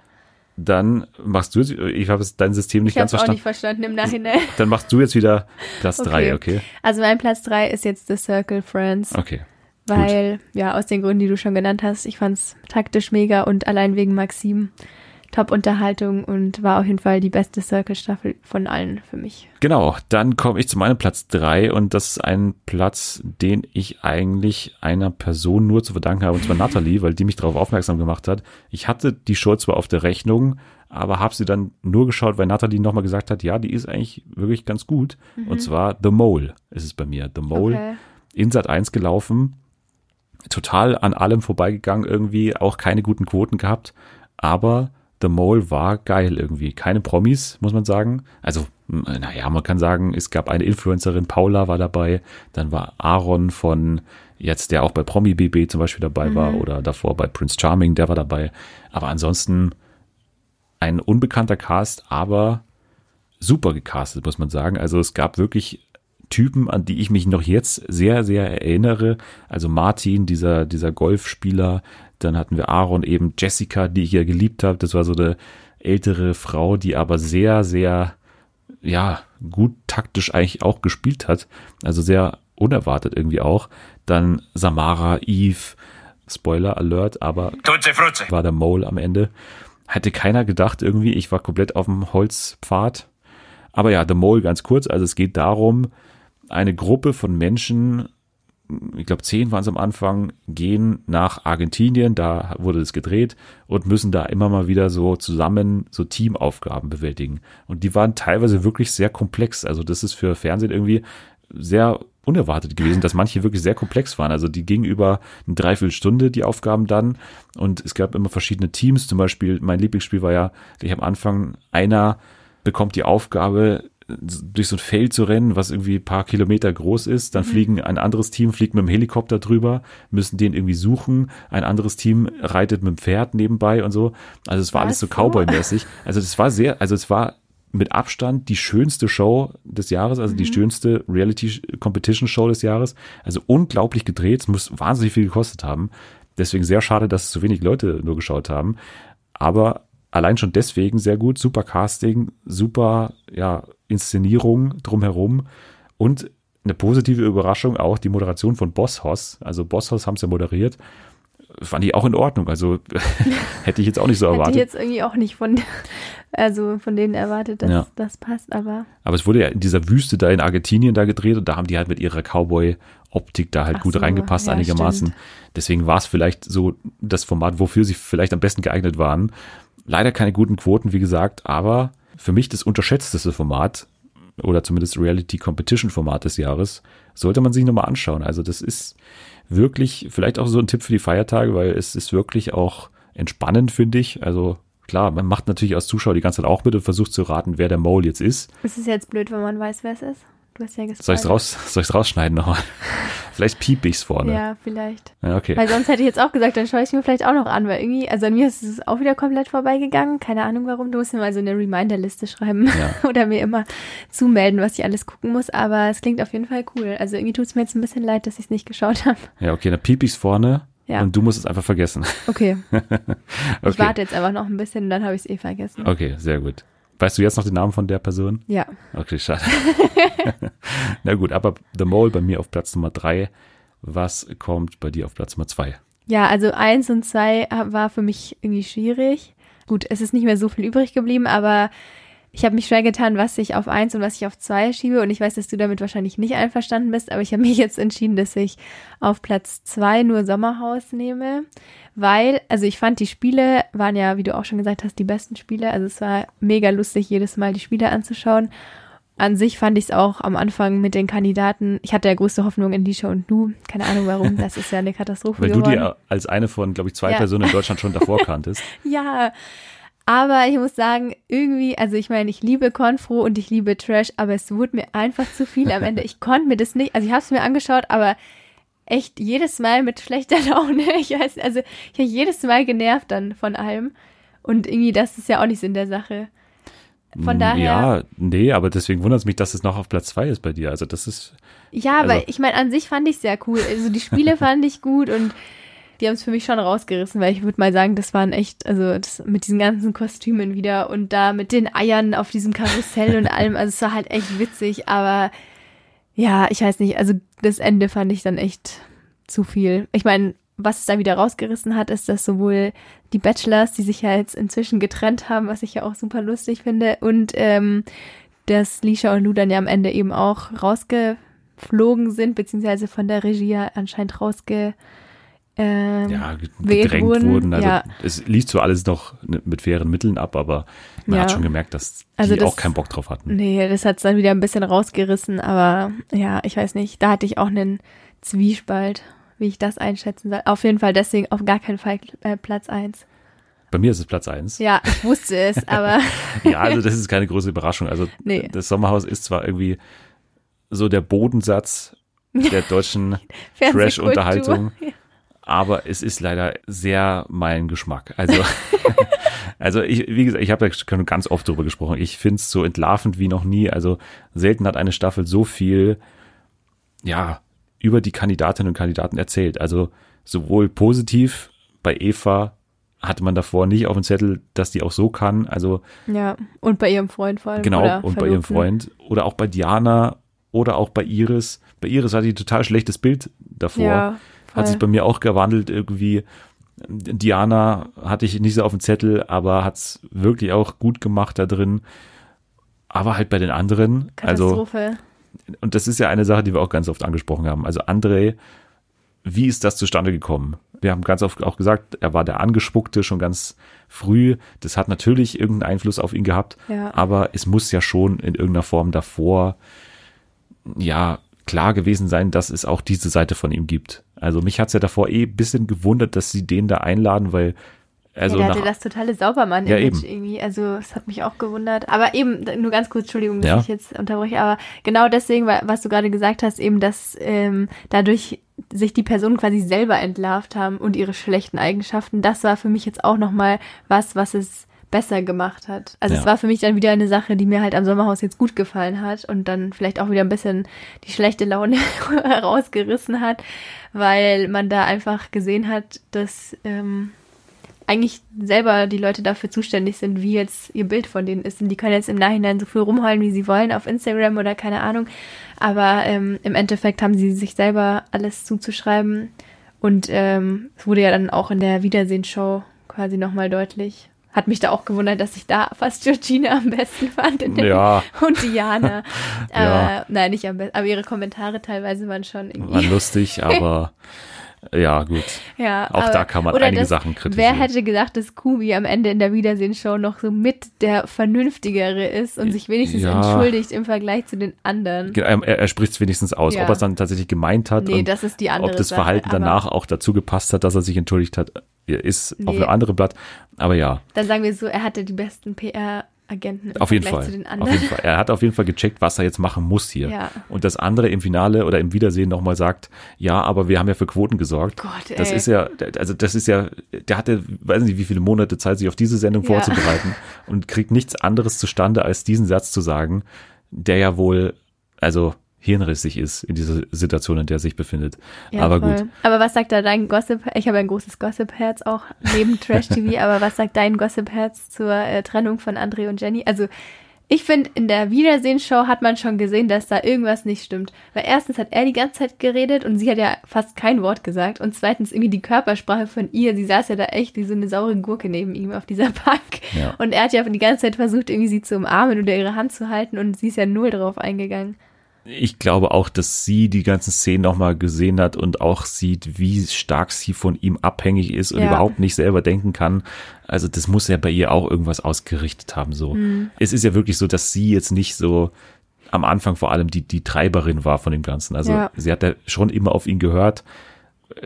Dann machst du, ich habe jetzt dein System nicht ich habe ganz es auch verstanden. nicht verstanden im Nachhinein. Dann machst du jetzt wieder Platz drei, okay? Also mein Platz drei ist jetzt The Circle Friends, Okay. weil, ja, aus den Gründen, die du schon genannt hast, ich fand es taktisch mega und allein wegen Maxim Top-Unterhaltung und war auf jeden Fall die beste Circle-Staffel von allen für mich. Genau, dann komme ich zu meinem Platz drei und das ist ein Platz, den ich eigentlich einer Person nur zu verdanken habe, und zwar Natalie, weil die mich darauf aufmerksam gemacht hat. Ich hatte die Show zwar auf der Rechnung, aber habe sie dann nur geschaut, weil Natalie nochmal gesagt hat, ja, die ist eigentlich wirklich ganz gut. Und zwar The Mole ist es bei mir. The Mole Okay. in Sat 1 gelaufen, total an allem vorbeigegangen irgendwie, auch keine guten Quoten gehabt, aber The Mole war geil irgendwie. Keine Promis, muss man sagen. Also, naja, man kann sagen, es gab eine Influencerin, Paula war dabei, dann war Aaron von jetzt, der auch bei Promi BB zum Beispiel dabei war oder davor bei Prince Charming, der war dabei. Aber ansonsten ein unbekannter Cast, aber super gecastet, muss man sagen. Also es gab wirklich Typen, an die ich mich noch jetzt sehr, sehr erinnere. Also Martin, dieser, dieser Golfspieler. Dann hatten wir Aaron eben, Jessica, die ich ja geliebt habe. Das war so eine ältere Frau, die aber sehr, sehr, ja, gut taktisch eigentlich auch gespielt hat. Also sehr unerwartet irgendwie auch. Dann Samara, Eve, Spoiler Alert, aber war der Mole am Ende. Hätte keiner gedacht irgendwie, ich war komplett auf dem Holzpfad. Aber ja, The Mole ganz kurz, also es geht darum, eine Gruppe von Menschen, ich glaube zehn waren es am Anfang, gehen nach Argentinien, da wurde es gedreht und müssen da immer mal wieder so zusammen so Teamaufgaben bewältigen. Und die waren teilweise wirklich sehr komplex. Also das ist für Fernsehen irgendwie sehr unerwartet gewesen, dass manche wirklich sehr komplex waren. Also die gingen über eine Dreiviertelstunde, die Aufgaben dann. Und es gab immer verschiedene Teams. Zum Beispiel, mein Lieblingsspiel war ja, ich am Anfang, einer bekommt die Aufgabe, durch so ein Feld zu rennen, was irgendwie ein paar Kilometer groß ist. Dann mhm. fliegen ein anderes Team fliegt mit dem Helikopter drüber, müssen den irgendwie suchen. Ein anderes Team reitet mit dem Pferd nebenbei und so. Also es war was alles so Cowboy-mäßig. Also das war sehr, also es war mit Abstand die schönste Show des Jahres, also mhm. die schönste Reality Competition Show des Jahres. Also unglaublich gedreht, es muss wahnsinnig viel gekostet haben. Deswegen sehr schade, dass so wenig Leute nur geschaut haben. Aber allein schon deswegen sehr gut, super Casting, super ja, Inszenierung drumherum und eine positive Überraschung auch die Moderation von Boss Hoss. Also Boss Hoss haben sie ja moderiert fand ich auch in Ordnung. Also hätte ich jetzt auch nicht so erwartet. Hätte ich jetzt irgendwie auch nicht von, also von denen erwartet, dass ja. das passt, aber. Aber es wurde ja in dieser Wüste da in Argentinien da gedreht und da haben die halt mit ihrer Cowboy-Optik da halt Ach gut so, reingepasst ja, einigermaßen. Stimmt. Deswegen war es vielleicht so das Format, wofür sie vielleicht am besten geeignet waren. Leider keine guten Quoten, wie gesagt, aber für mich das unterschätzteste Format oder zumindest Reality Competition Format des Jahres sollte man sich nochmal anschauen. Also das ist, wirklich vielleicht auch so ein Tipp für die Feiertage, weil es ist wirklich auch entspannend, finde ich. Also klar, man macht natürlich als Zuschauer die ganze Zeit auch mit und versucht zu raten, wer der Mole jetzt ist. Es ist jetzt blöd, wenn man weiß, wer es ist. Du hast ja Soll ich es raus, soll ich's rausschneiden nochmal? vielleicht piep ich's vorne. Ja, vielleicht. Ja, okay. Weil sonst hätte ich jetzt auch gesagt, dann schaue ich es mir vielleicht auch noch an, weil irgendwie, also an mir ist es auch wieder komplett vorbeigegangen. Keine Ahnung warum. Du musst mir mal so eine Reminder-Liste schreiben ja. oder mir immer zumelden, was ich alles gucken muss. Aber es klingt auf jeden Fall cool. Also irgendwie tut es mir jetzt ein bisschen leid, dass ich es nicht geschaut habe. Ja, okay, dann piep ich's vorne. Ja. Und du musst es einfach vergessen. Okay. okay. Ich warte jetzt einfach noch ein bisschen und dann habe ich es eh vergessen. Okay, sehr gut. Weißt du jetzt noch den Namen von der Person? Ja. Okay, schade. Na gut, aber The Mole bei mir auf Platz Nummer drei. Was kommt bei dir auf Platz Nummer zwei? Ja, also eins und zwei war für mich irgendwie schwierig. Gut, es ist nicht mehr so viel übrig geblieben, aber ich habe mich schwer getan, was ich auf eins und was ich auf zwei schiebe. Und ich weiß, dass du damit wahrscheinlich nicht einverstanden bist, aber ich habe mich jetzt entschieden, dass ich auf Platz zwei nur Sommerhaus nehme. Weil, also ich fand, die Spiele waren ja, wie du auch schon gesagt hast, die besten Spiele. Also es war mega lustig, jedes Mal die Spiele anzuschauen. An sich fand ich es auch am Anfang mit den Kandidaten. Ich hatte ja größte Hoffnung in Lisha und Nu. Keine Ahnung warum. Das ist ja eine Katastrophe. Weil geworden. du die als eine von, glaube ich, zwei ja. Personen in Deutschland schon davor kanntest. ja, aber ich muss sagen, irgendwie, also ich meine, ich liebe Konfro und ich liebe Trash, aber es wurde mir einfach zu viel am Ende. Ich konnte mir das nicht, also ich habe es mir angeschaut, aber echt jedes Mal mit schlechter Laune. Ich weiß, also ich habe jedes Mal genervt dann von allem. Und irgendwie, das ist ja auch nichts in der Sache. Von mm, daher. Ja, nee, aber deswegen wundert es mich, dass es noch auf Platz zwei ist bei dir. Also das ist. Ja, also, weil ich meine, an sich fand ich sehr cool. Also die Spiele fand ich gut und die haben es für mich schon rausgerissen, weil ich würde mal sagen, das waren echt, also das, mit diesen ganzen Kostümen wieder und da mit den Eiern auf diesem Karussell und allem, also es war halt echt witzig, aber ja, ich weiß nicht, also das Ende fand ich dann echt zu viel. Ich meine, was es da wieder rausgerissen hat, ist, dass sowohl die Bachelors, die sich ja jetzt inzwischen getrennt haben, was ich ja auch super lustig finde, und ähm, dass Lisha und Lu dann ja am Ende eben auch rausgeflogen sind, beziehungsweise von der Regie anscheinend rausge ähm, ja, gedrängt wurden. wurden. Also ja. es lief so alles noch mit fairen Mitteln ab, aber man ja. hat schon gemerkt, dass also die das, auch keinen Bock drauf hatten. Nee, das hat es dann wieder ein bisschen rausgerissen, aber ja, ich weiß nicht, da hatte ich auch einen Zwiespalt, wie ich das einschätzen soll. Auf jeden Fall deswegen auf gar keinen Fall äh, Platz eins. Bei mir ist es Platz eins. Ja, ich wusste es, aber. ja, also das ist keine große Überraschung. Also nee. das Sommerhaus ist zwar irgendwie so der Bodensatz der deutschen Trash-Unterhaltung. Ja aber es ist leider sehr mein Geschmack. Also, also ich, wie gesagt, ich habe da schon ganz oft drüber gesprochen. Ich finde es so entlarvend wie noch nie. Also selten hat eine Staffel so viel, ja, über die Kandidatinnen und Kandidaten erzählt. Also sowohl positiv bei Eva hatte man davor nicht auf dem Zettel, dass die auch so kann. Also ja, und bei ihrem Freund vor allem. Genau, und bei ihrem Freund. Oder auch bei Diana oder auch bei Iris. Bei Iris hatte ich total schlechtes Bild davor. Ja, Hat sich bei mir auch gewandelt irgendwie. Diana hatte ich nicht so auf dem Zettel, aber hat's wirklich auch gut gemacht da drin. Aber halt bei den anderen, also Katastrophe. und das ist ja eine Sache, die wir auch ganz oft angesprochen haben. Also André, wie ist das zustande gekommen? Wir haben ganz oft auch gesagt, er war der Angespuckte schon ganz früh. Das hat natürlich irgendeinen Einfluss auf ihn gehabt, Ja. aber es muss ja schon in irgendeiner Form davor ja klar gewesen sein, dass es auch diese Seite von ihm gibt. Also mich hat's ja davor eh ein bisschen gewundert, dass sie den da einladen, weil also ja, der hatte das totale Saubermann-Image Ja, eben. irgendwie. Also, es hat mich auch gewundert. Aber eben, nur ganz kurz, Entschuldigung, dass Ja. ich jetzt unterbreche, aber genau deswegen, wa- was du gerade gesagt hast, eben, dass ähm, dadurch sich die Personen quasi selber entlarvt haben und ihre schlechten Eigenschaften, das war für mich jetzt auch nochmal was, was es besser gemacht hat. Also Ja. es war für mich dann wieder eine Sache, die mir halt am Sommerhaus jetzt gut gefallen hat und dann vielleicht auch wieder ein bisschen die schlechte Laune herausgerissen hat, weil man da einfach gesehen hat, dass ähm, eigentlich selber die Leute dafür zuständig sind, wie jetzt ihr Bild von denen ist. Und die können jetzt im Nachhinein so viel rumheulen, wie sie wollen auf Instagram oder keine Ahnung. Aber ähm, im Endeffekt haben sie sich selber alles zuzuschreiben. Und ähm, es wurde ja dann auch in der Wiedersehensshow quasi nochmal deutlich. Hat mich da auch gewundert, dass ich da fast Georgina am besten fand in der Ja. und Diana. Ja. Aber nein, nicht am besten. Aber ihre Kommentare teilweise waren schon irgendwie. war lustig, aber ja gut. Ja, Auch aber- da kann man einige das, Sachen kritisieren. Wer hätte gedacht, dass Kubi am Ende in der Wiedersehensshow noch so mit der Vernünftigere ist und sich wenigstens Ja. entschuldigt im Vergleich zu den anderen? Ge- Er, er spricht es wenigstens aus. Ja. Ob er es dann tatsächlich gemeint hat Nee, und das ist die andere ob das Verhalten danach auch dazu gepasst hat, dass er sich entschuldigt hat, ist auf Nee. einem anderen Blatt. Aber ja, Dann sagen wir so, er hatte die besten PR-Agenten im auf jeden Fall. zu den Auf jeden Fall. Er hat auf jeden Fall gecheckt, was er jetzt machen muss hier. Ja. Und das andere im Finale oder im Wiedersehen nochmal sagt, ja, aber wir haben ja für Quoten gesorgt. Gott, Das ey. ist ja, also das ist ja, der hatte, weiß nicht, wie viele Monate Zeit, sich auf diese Sendung Ja. vorzubereiten und kriegt nichts anderes zustande, als diesen Satz zu sagen, der ja wohl, also hirnrissig ist in dieser Situation, in der er sich befindet. Ja, aber voll. gut. Aber was sagt da dein Gossip? Ich habe ein großes Gossip-Herz auch neben Trash-TV, aber was sagt dein Gossip-Herz zur äh, Trennung von André und Jenny? Also, ich finde, in der Wiedersehensshow hat man schon gesehen, dass da irgendwas nicht stimmt. Weil erstens hat er die ganze Zeit geredet und sie hat ja fast kein Wort gesagt. Und zweitens irgendwie die Körpersprache von ihr. Sie saß ja da echt wie so eine saure Gurke neben ihm auf dieser Bank. Ja. Und er hat ja die ganze Zeit versucht, irgendwie sie zu umarmen oder ihre Hand zu halten und sie ist ja null drauf eingegangen. Ich glaube auch, dass sie die ganzen Szenen nochmal gesehen hat und auch sieht, wie stark sie von ihm abhängig ist und Ja. überhaupt nicht selber denken kann. Also das muss ja bei ihr auch irgendwas ausgerichtet haben. So, Mhm. es ist ja wirklich so, dass sie jetzt nicht so am Anfang vor allem die die Treiberin war von dem Ganzen. Also Ja. sie hat ja schon immer auf ihn gehört.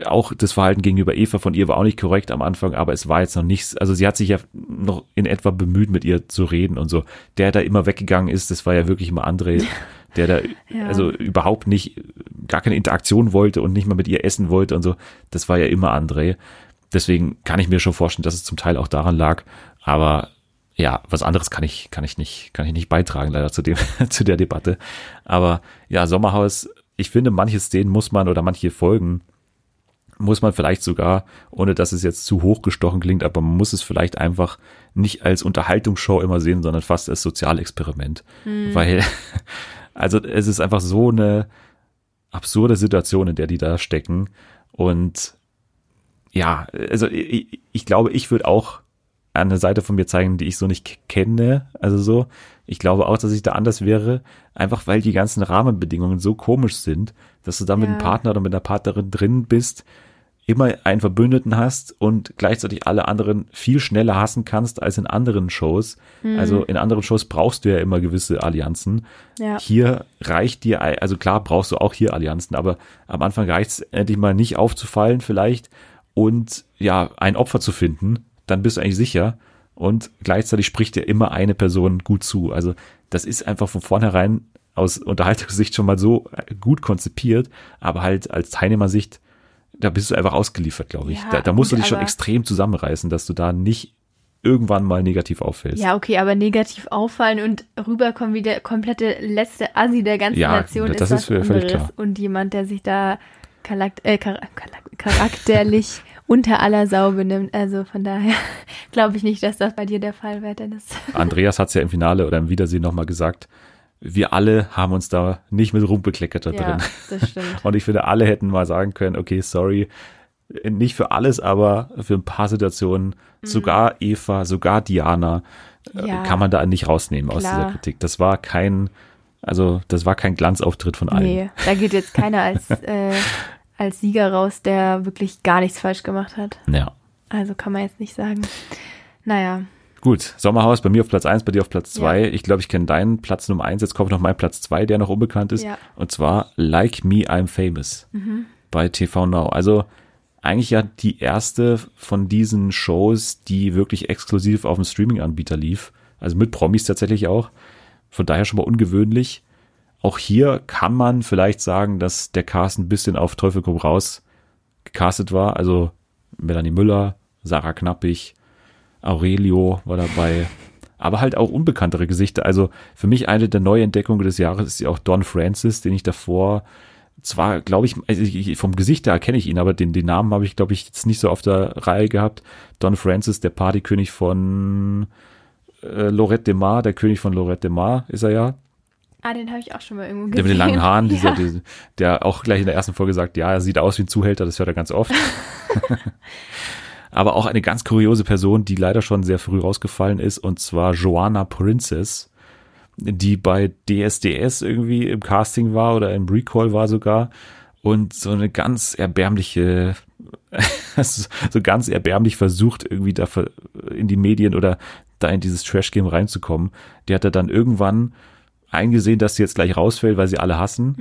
Auch das Verhalten gegenüber Eva von ihr war auch nicht korrekt am Anfang, aber es war jetzt noch nichts. Also sie hat sich ja noch in etwa bemüht, mit ihr zu reden und so. Der da immer weggegangen ist, das war ja wirklich immer André, der da Ja. also überhaupt nicht, gar keine Interaktion wollte und nicht mal mit ihr essen wollte und so. Das war ja immer André. Deswegen kann ich mir schon vorstellen, dass es zum Teil auch daran lag. Aber ja, was anderes kann ich, kann ich nicht, kann ich nicht beitragen, leider zu dem, zu der Debatte. Aber ja, Sommerhaus, ich finde, manche Szenen muss man oder manche Folgen muss man vielleicht sogar, ohne dass es jetzt zu hochgestochen klingt, aber man muss es vielleicht einfach nicht als Unterhaltungsshow immer sehen, sondern fast als Sozialexperiment. Weil, also es ist einfach so eine absurde Situation, in der die da stecken. Und ja, also ich, ich glaube, ich würde auch eine Seite von mir zeigen, die ich so nicht kenne. Also so, ich glaube auch, dass ich da anders wäre, einfach weil die ganzen Rahmenbedingungen so komisch sind, dass du da mit Ja. einem Partner oder mit einer Partnerin drin bist, immer einen Verbündeten hast und gleichzeitig alle anderen viel schneller hassen kannst als in anderen Shows. Also in anderen Shows brauchst du ja immer gewisse Allianzen. Ja. Hier reicht dir, also klar brauchst du auch hier Allianzen, aber am Anfang reicht es endlich mal nicht aufzufallen vielleicht und ja, ein Opfer zu finden, dann bist du eigentlich sicher und gleichzeitig spricht dir immer eine Person gut zu. Also das ist einfach von vornherein aus Unterhaltungssicht schon mal so gut konzipiert, aber halt als Teilnehmersicht, da bist du einfach ausgeliefert, glaube ich. Ja, da, da musst du dich schon extrem zusammenreißen, dass du da nicht irgendwann mal negativ auffällst. Ja, okay, aber negativ auffallen und rüberkommen wie der komplette letzte Assi der ganzen Ja, Nation das ist ist was völlig klar. Und jemand, der sich da charak äh, char char charakterlich unter aller Sau benimmt. Also von daher glaube ich nicht, dass das bei dir der Fall wäre, Dennis. Andreas hat es ja im Finale oder im Wiedersehen nochmal gesagt, wir alle haben uns da nicht mit rumbekleckert da Ja, drin. das stimmt. Und ich finde, alle hätten mal sagen können, okay, sorry, nicht für alles, aber für ein paar Situationen, sogar Eva, sogar Diana, äh, Mhm. Ja. kann man da nicht rausnehmen aus Klar. dieser Kritik. Das war kein, also das war kein Glanzauftritt von allen. Nee, da geht jetzt keiner als, äh, als Sieger raus, der wirklich gar nichts falsch gemacht hat. Ja. Also kann man jetzt nicht sagen. Naja, Gut, Sommerhaus bei mir auf Platz 1, bei dir auf Platz 2. Ich glaube, ich kenne deinen Platz Nummer 1. Jetzt kommt noch mein Platz 2, der noch unbekannt ist. Ja. Und zwar Like Me, I'm Famous bei TV Now. Also eigentlich ja die erste von diesen Shows, die wirklich exklusiv auf dem Streaming-Anbieter lief. Also mit Promis tatsächlich auch. Von daher schon mal ungewöhnlich. Auch hier kann man vielleicht sagen, dass der Cast ein bisschen auf Teufel komm raus gecastet war. Also Melanie Müller, Sarah Knappig, Aurelio war dabei. Aber halt auch unbekanntere Gesichter. Also für mich eine der Neuentdeckungen des Jahres ist ja auch Don Francis, den ich davor zwar, glaube ich, also ich, vom Gesicht her erkenne ich ihn, aber den, den Namen habe ich, glaube ich, jetzt nicht so auf der Reihe gehabt. Don Francis, der Partykönig von äh, Lorette de Mar, der König von Lorette de Mar ist er ja. ah, den habe ich auch schon mal irgendwo gesehen. Der mit den langen Haaren, dieser, ja. dieser, der auch gleich in der ersten Folge sagt, ja, er sieht aus wie ein Zuhälter, das hört er ganz oft. Aber auch eine ganz kuriose Person, die leider schon sehr früh rausgefallen ist, und zwar Joanna Princess, die bei DSDS irgendwie im Casting war oder im Recall war sogar und so eine ganz erbärmliche, so ganz erbärmlich versucht, irgendwie da in die Medien oder da in dieses Trash-Game reinzukommen. Die hat er dann irgendwann eingesehen, dass sie jetzt gleich rausfällt, weil sie alle hassen.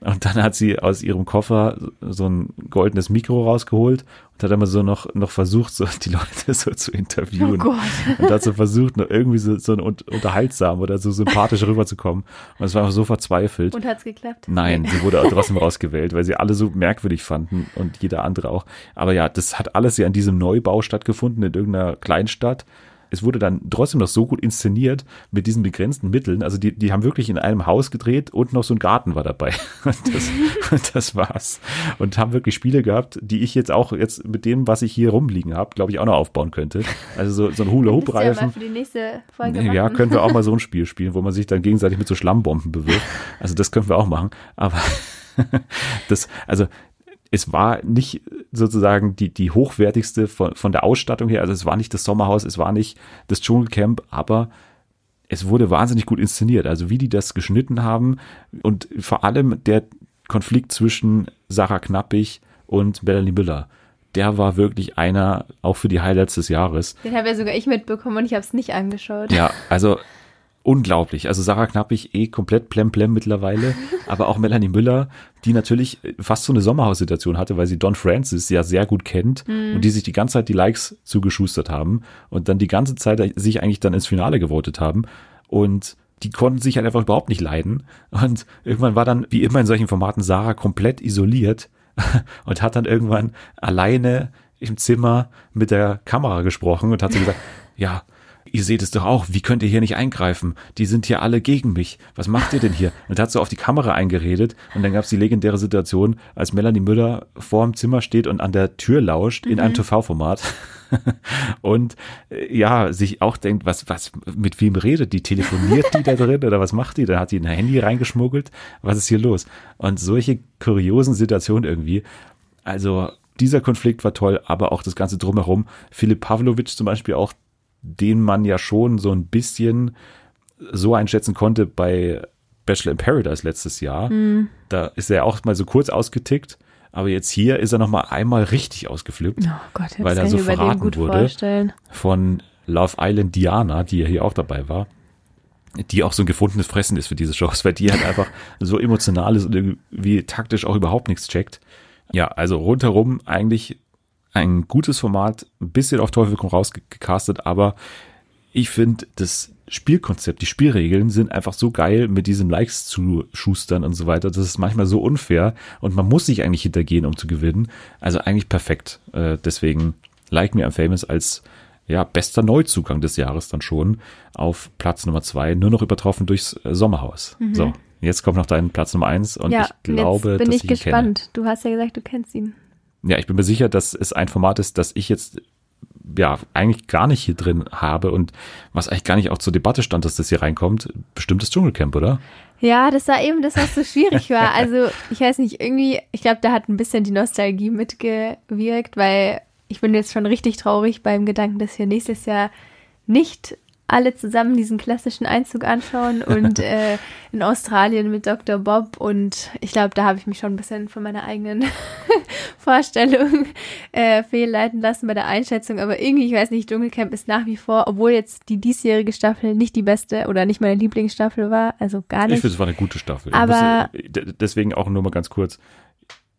Und dann hat sie aus ihrem Koffer so ein goldenes Mikro rausgeholt und hat immer so noch, noch versucht, so die Leute so zu Oh interviewen. Gott. Und hat so versucht, noch irgendwie so, so un- unterhaltsam oder so sympathisch rüberzukommen. Und es war einfach so verzweifelt. Und hat's geklappt? Nein, sie wurde auch trotzdem rausgewählt, weil sie alle so merkwürdig fanden und jeder andere auch. Aber ja, das hat alles ja in diesem Neubau stattgefunden, in irgendeiner Kleinstadt. Es wurde dann trotzdem noch so gut inszeniert mit diesen begrenzten Mitteln. Also die, die haben wirklich in einem Haus gedreht und noch so ein Garten war dabei. Und das, und das war's. Und haben wirklich Spiele gehabt, die ich jetzt auch jetzt mit dem, was ich hier rumliegen habe, glaube ich, auch noch aufbauen könnte. Also so, so ein ja Hula-Hoop-Reifen. Ja, machen. können wir auch mal so ein Spiel spielen, wo man sich dann gegenseitig mit so Schlammbomben bewirft. Also das können wir auch machen. Aber das, also es war nicht sozusagen die, die hochwertigste von, von der Ausstattung her. Also es war nicht das Sommerhaus, es war nicht das Dschungelcamp, aber es wurde wahnsinnig gut inszeniert. Also wie die das geschnitten haben und vor allem der Konflikt zwischen Sarah Knappig und Melanie Müller. Der war wirklich einer auch für die Highlights des Jahres. Den habe ja sogar ich mitbekommen und ich habe es nicht angeschaut. Ja, also unglaublich. Also Sarah Knappig eh komplett plemplem mittlerweile, aber auch Melanie Müller, die natürlich fast so eine Sommerhaussituation hatte, weil sie Don Francis ja sehr gut kennt und die sich die ganze Zeit die Likes zugeschustert haben und dann die ganze Zeit sich eigentlich dann ins Finale gewotet haben. Und die konnten sich halt einfach überhaupt nicht leiden. Und irgendwann war dann, wie immer in solchen Formaten, Sarah komplett isoliert und hat dann irgendwann alleine im Zimmer mit der Kamera gesprochen und hat so gesagt, ja, ihr seht es doch auch, wie könnt ihr hier nicht eingreifen? Die sind hier alle gegen mich. Was macht ihr denn hier? Und hat so auf die Kamera eingeredet und dann gab es die legendäre Situation, als Melanie Müller vor dem Zimmer steht und an der Tür lauscht in einem TV-Format und äh, ja, sich auch denkt, was, was, mit wem redet die? Telefoniert die da drin oder was macht die? Dann hat die ein Handy reingeschmuggelt. Was ist hier los? Und solche kuriosen Situationen irgendwie. Also dieser Konflikt war toll, aber auch das Ganze drumherum. Philipp Pavlovic zum Beispiel auch, den man ja schon so ein bisschen so einschätzen konnte bei Bachelor in Paradise letztes Jahr. Da ist er auch mal so kurz ausgetickt, aber jetzt hier ist er noch mal einmal richtig ausgeflippt Oh Gott, Weil er so verraten wurde. vorstellen. von Love Island Diana, die ja hier auch dabei war, die auch so ein gefundenes Fressen ist für diese Shows, weil die halt einfach so emotional ist und irgendwie taktisch auch überhaupt nichts checkt. Ja, also rundherum eigentlich ein gutes Format, ein bisschen auf Teufel komm raus ge- gecastet, aber ich finde, das Spielkonzept, die Spielregeln sind einfach so geil mit diesen Likes zu schustern und so weiter. Das ist manchmal so unfair und man muss sich eigentlich hintergehen, um zu gewinnen. Also eigentlich perfekt. Äh, deswegen Like Me I'm Famous als ja, bester Neuzugang des Jahres dann schon auf Platz Nummer zwei, nur noch übertroffen durchs äh, Sommerhaus. So, jetzt kommt noch dein Platz Nummer eins und ja, ich glaube, jetzt bin dass ich ich gespannt. Du hast ja gesagt, du kennst ihn. Ja, ich bin mir sicher, dass es ein Format ist, das ich jetzt ja eigentlich gar nicht hier drin habe und was eigentlich gar nicht auch zur Debatte stand, dass das hier reinkommt, bestimmt das Dschungelcamp, oder? Ja, das war eben das, was so schwierig war. Also ich weiß nicht, irgendwie, ich glaube, da hat ein bisschen die Nostalgie mitgewirkt, weil ich bin jetzt schon richtig traurig beim Gedanken, dass wir nächstes Jahr nicht alle zusammen diesen klassischen Einzug anschauen und äh, in Australien mit Dr. Bob und ich glaube, da habe ich mich schon ein bisschen von meiner eigenen Vorstellung äh, fehlleiten lassen bei der Einschätzung, aber irgendwie, ich weiß nicht, Dschungelcamp ist nach wie vor, obwohl jetzt die diesjährige Staffel nicht die beste oder nicht meine Lieblingsstaffel war, also gar nicht. Ich finde, es war eine gute Staffel. Aber deswegen auch nur mal ganz kurz,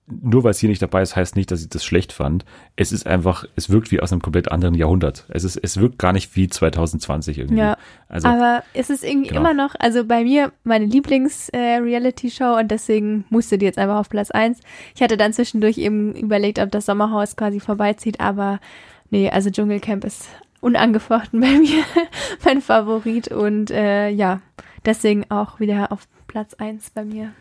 nur weil es hier nicht dabei ist, heißt nicht, dass ich das schlecht fand. Es ist einfach, es wirkt wie aus einem komplett anderen Jahrhundert. Es ist, es wirkt gar nicht wie 2020 irgendwie. Ja. Also, aber es ist irgendwie genau. immer noch, also bei mir meine Lieblings-Reality-Show äh, und deswegen musste die jetzt einfach auf Platz eins. Ich hatte dann zwischendurch eben überlegt, ob das Sommerhaus quasi vorbeizieht, aber nee, also Dschungelcamp ist unangefochten bei mir mein Favorit und äh, ja, deswegen auch wieder auf Platz eins bei mir.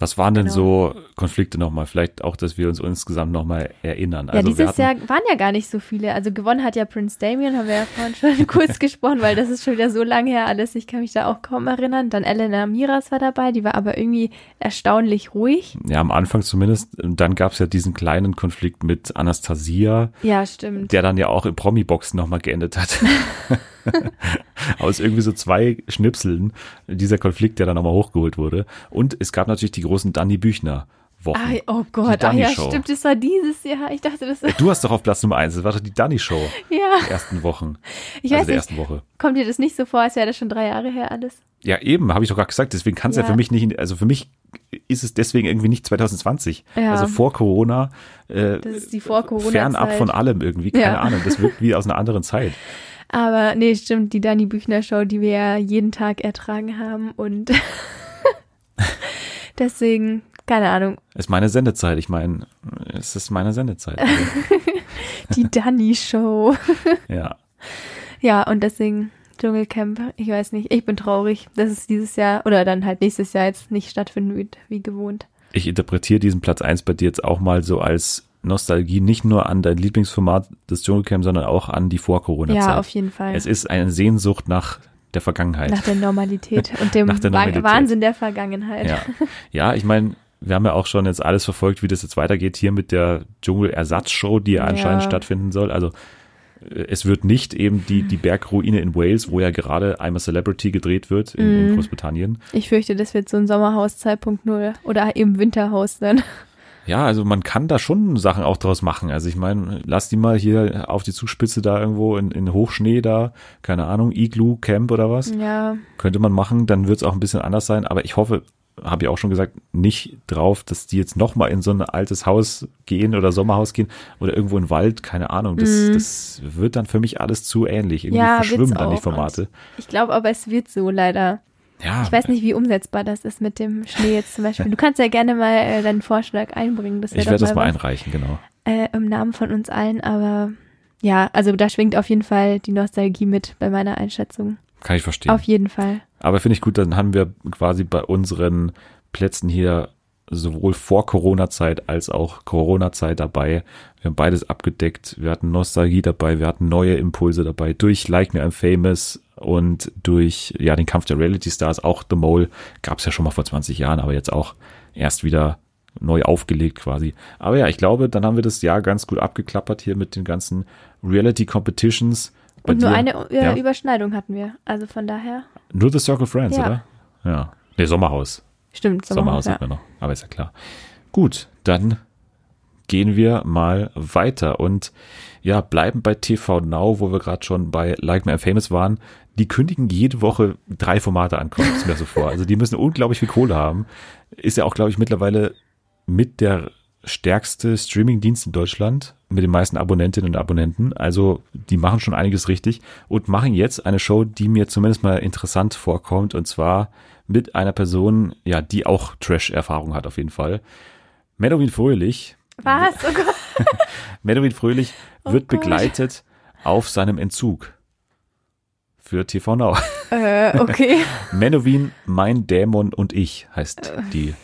Was waren denn genau. so Konflikte nochmal? Vielleicht auch, dass wir uns insgesamt nochmal erinnern. Ja, also dieses Jahr waren ja gar nicht so viele. Also gewonnen hat ja Prince Damien, haben wir ja vorhin schon kurz gesprochen, weil das ist schon wieder so lange her alles. Ich kann mich da auch kaum erinnern. Dann Elena Miras war dabei, die war aber irgendwie erstaunlich ruhig. Ja, am Anfang zumindest. Und dann gab es ja diesen kleinen Konflikt mit Anastasia. Ja, stimmt. Der dann ja auch im Promi-Boxen nochmal geendet hat. Aus irgendwie so zwei Schnipseln dieser Konflikt, der dann nochmal hochgeholt wurde. Und es gab natürlich die großen Danny Büchner. Wochen. Ah, oh Gott, ah ja, stimmt, das war dieses Jahr. Ich dachte, das Du hast doch auf Platz Nummer eins, das war doch die Danny Show. Ja. Die ersten Wochen. Ich also weiß der ersten Woche. Kommt dir das nicht so vor, als wäre das schon drei Jahre her alles? Ja, eben, habe ich doch gerade gesagt. Deswegen kann es ja. ja. für mich nicht, also für mich ist es deswegen irgendwie nicht 2020. Ja. Also vor Corona. Äh, das ist die vor Corona. Fernab von allem irgendwie, keine ja. Ahnung. Das wirkt wie aus einer anderen Zeit. Aber nee, stimmt, die Dani Büchner Show, die wir ja jeden Tag ertragen haben und deswegen, keine Ahnung. Ist meine Sendezeit, ich meine, es ist meine Sendezeit. die Dani Show. ja. Ja, und deswegen Dschungelcamp, ich weiß nicht, ich bin traurig, dass es dieses Jahr oder dann halt nächstes Jahr jetzt nicht stattfinden wird, wie gewohnt. Ich interpretiere diesen Platz eins bei dir jetzt auch mal so als Nostalgie nicht nur an dein Lieblingsformat des Dschungelcamp, sondern auch an die Vor-Corona-Zeit. Ja, auf jeden Fall. Es ist eine Sehnsucht nach der Vergangenheit. Nach der Normalität und dem der Normalität. Wahnsinn der Vergangenheit. Ja, ja ich meine, wir haben ja auch schon jetzt alles verfolgt, wie das jetzt weitergeht hier mit der Dschungel-Ersatzshow, die ja anscheinend stattfinden soll. Also äh, es wird nicht eben die, die Bergruine in Wales, wo ja gerade I'm a Celebrity gedreht wird in, mm. in Großbritannien. Ich fürchte, das wird so ein Sommerhaus 2.0 oder eben Winterhaus dann. Ja, also man kann da schon Sachen auch draus machen. Also ich meine, lass die mal hier auf die Zugspitze da irgendwo in, in Hochschnee da, keine Ahnung, Igloo Camp oder was. Ja. Könnte man machen, dann wird es auch ein bisschen anders sein. Aber ich hoffe, habe ich auch schon gesagt, nicht drauf, dass die jetzt nochmal in so ein altes Haus gehen oder Sommerhaus gehen oder irgendwo in den Wald, keine Ahnung. Das, mm. das wird dann für mich alles zu ähnlich. Irgendwie ja, verschwimmen dann die Formate. ich glaube aber, es wird so leider. Ja. Ich weiß nicht, wie umsetzbar das ist mit dem Schnee jetzt zum Beispiel. Du kannst ja gerne mal äh, deinen Vorschlag einbringen. ich werde das mal einreichen, genau. Äh, Im Namen von uns allen, aber ja, also da schwingt auf jeden Fall die Nostalgie mit bei meiner Einschätzung. Kann ich verstehen. Auf jeden Fall. Aber finde ich gut, dann haben wir quasi bei unseren Plätzen hier sowohl vor Corona-Zeit als auch Corona-Zeit dabei. Wir haben beides abgedeckt. Wir hatten Nostalgie dabei, wir hatten neue Impulse dabei durch Like Me I'm Famous und durch ja den Kampf der Reality Stars. Auch The Mole gab es ja schon mal vor 20 Jahren, aber jetzt auch erst wieder neu aufgelegt quasi. Aber ja, ich glaube, dann haben wir das Jahr ganz gut abgeklappert hier mit den ganzen Reality Competitions. Bei und nur dir, eine ja. Überschneidung hatten wir. Also von daher. Nur The Circle Friends, ja. oder? Ja. Nee, Sommerhaus. Stimmt, Sommerhaus, Sommerhaus ja. hat man noch. Aber ist ja klar. Gut, dann gehen wir mal weiter und ja, bleiben bei TV Now, wo wir gerade schon bei Like Me I'm Famous waren. Die kündigen jede Woche drei Formate an, kommt es mir so vor. Also die müssen unglaublich viel Kohle haben. Ist ja auch, glaube ich, mittlerweile mit der stärkste Streaming-Dienst in Deutschland mit den meisten Abonnentinnen und Abonnenten. Also die machen schon einiges richtig und machen jetzt eine Show, die mir zumindest mal interessant vorkommt und zwar mit einer Person, ja, die auch Trash-Erfahrung hat auf jeden Fall. Medowin Fröhlich. Was? Oh Gott. Medowin Fröhlich oh wird Gott. begleitet auf seinem Entzug für TV Now. Äh, okay. Menowin, mein Dämon und ich heißt äh. die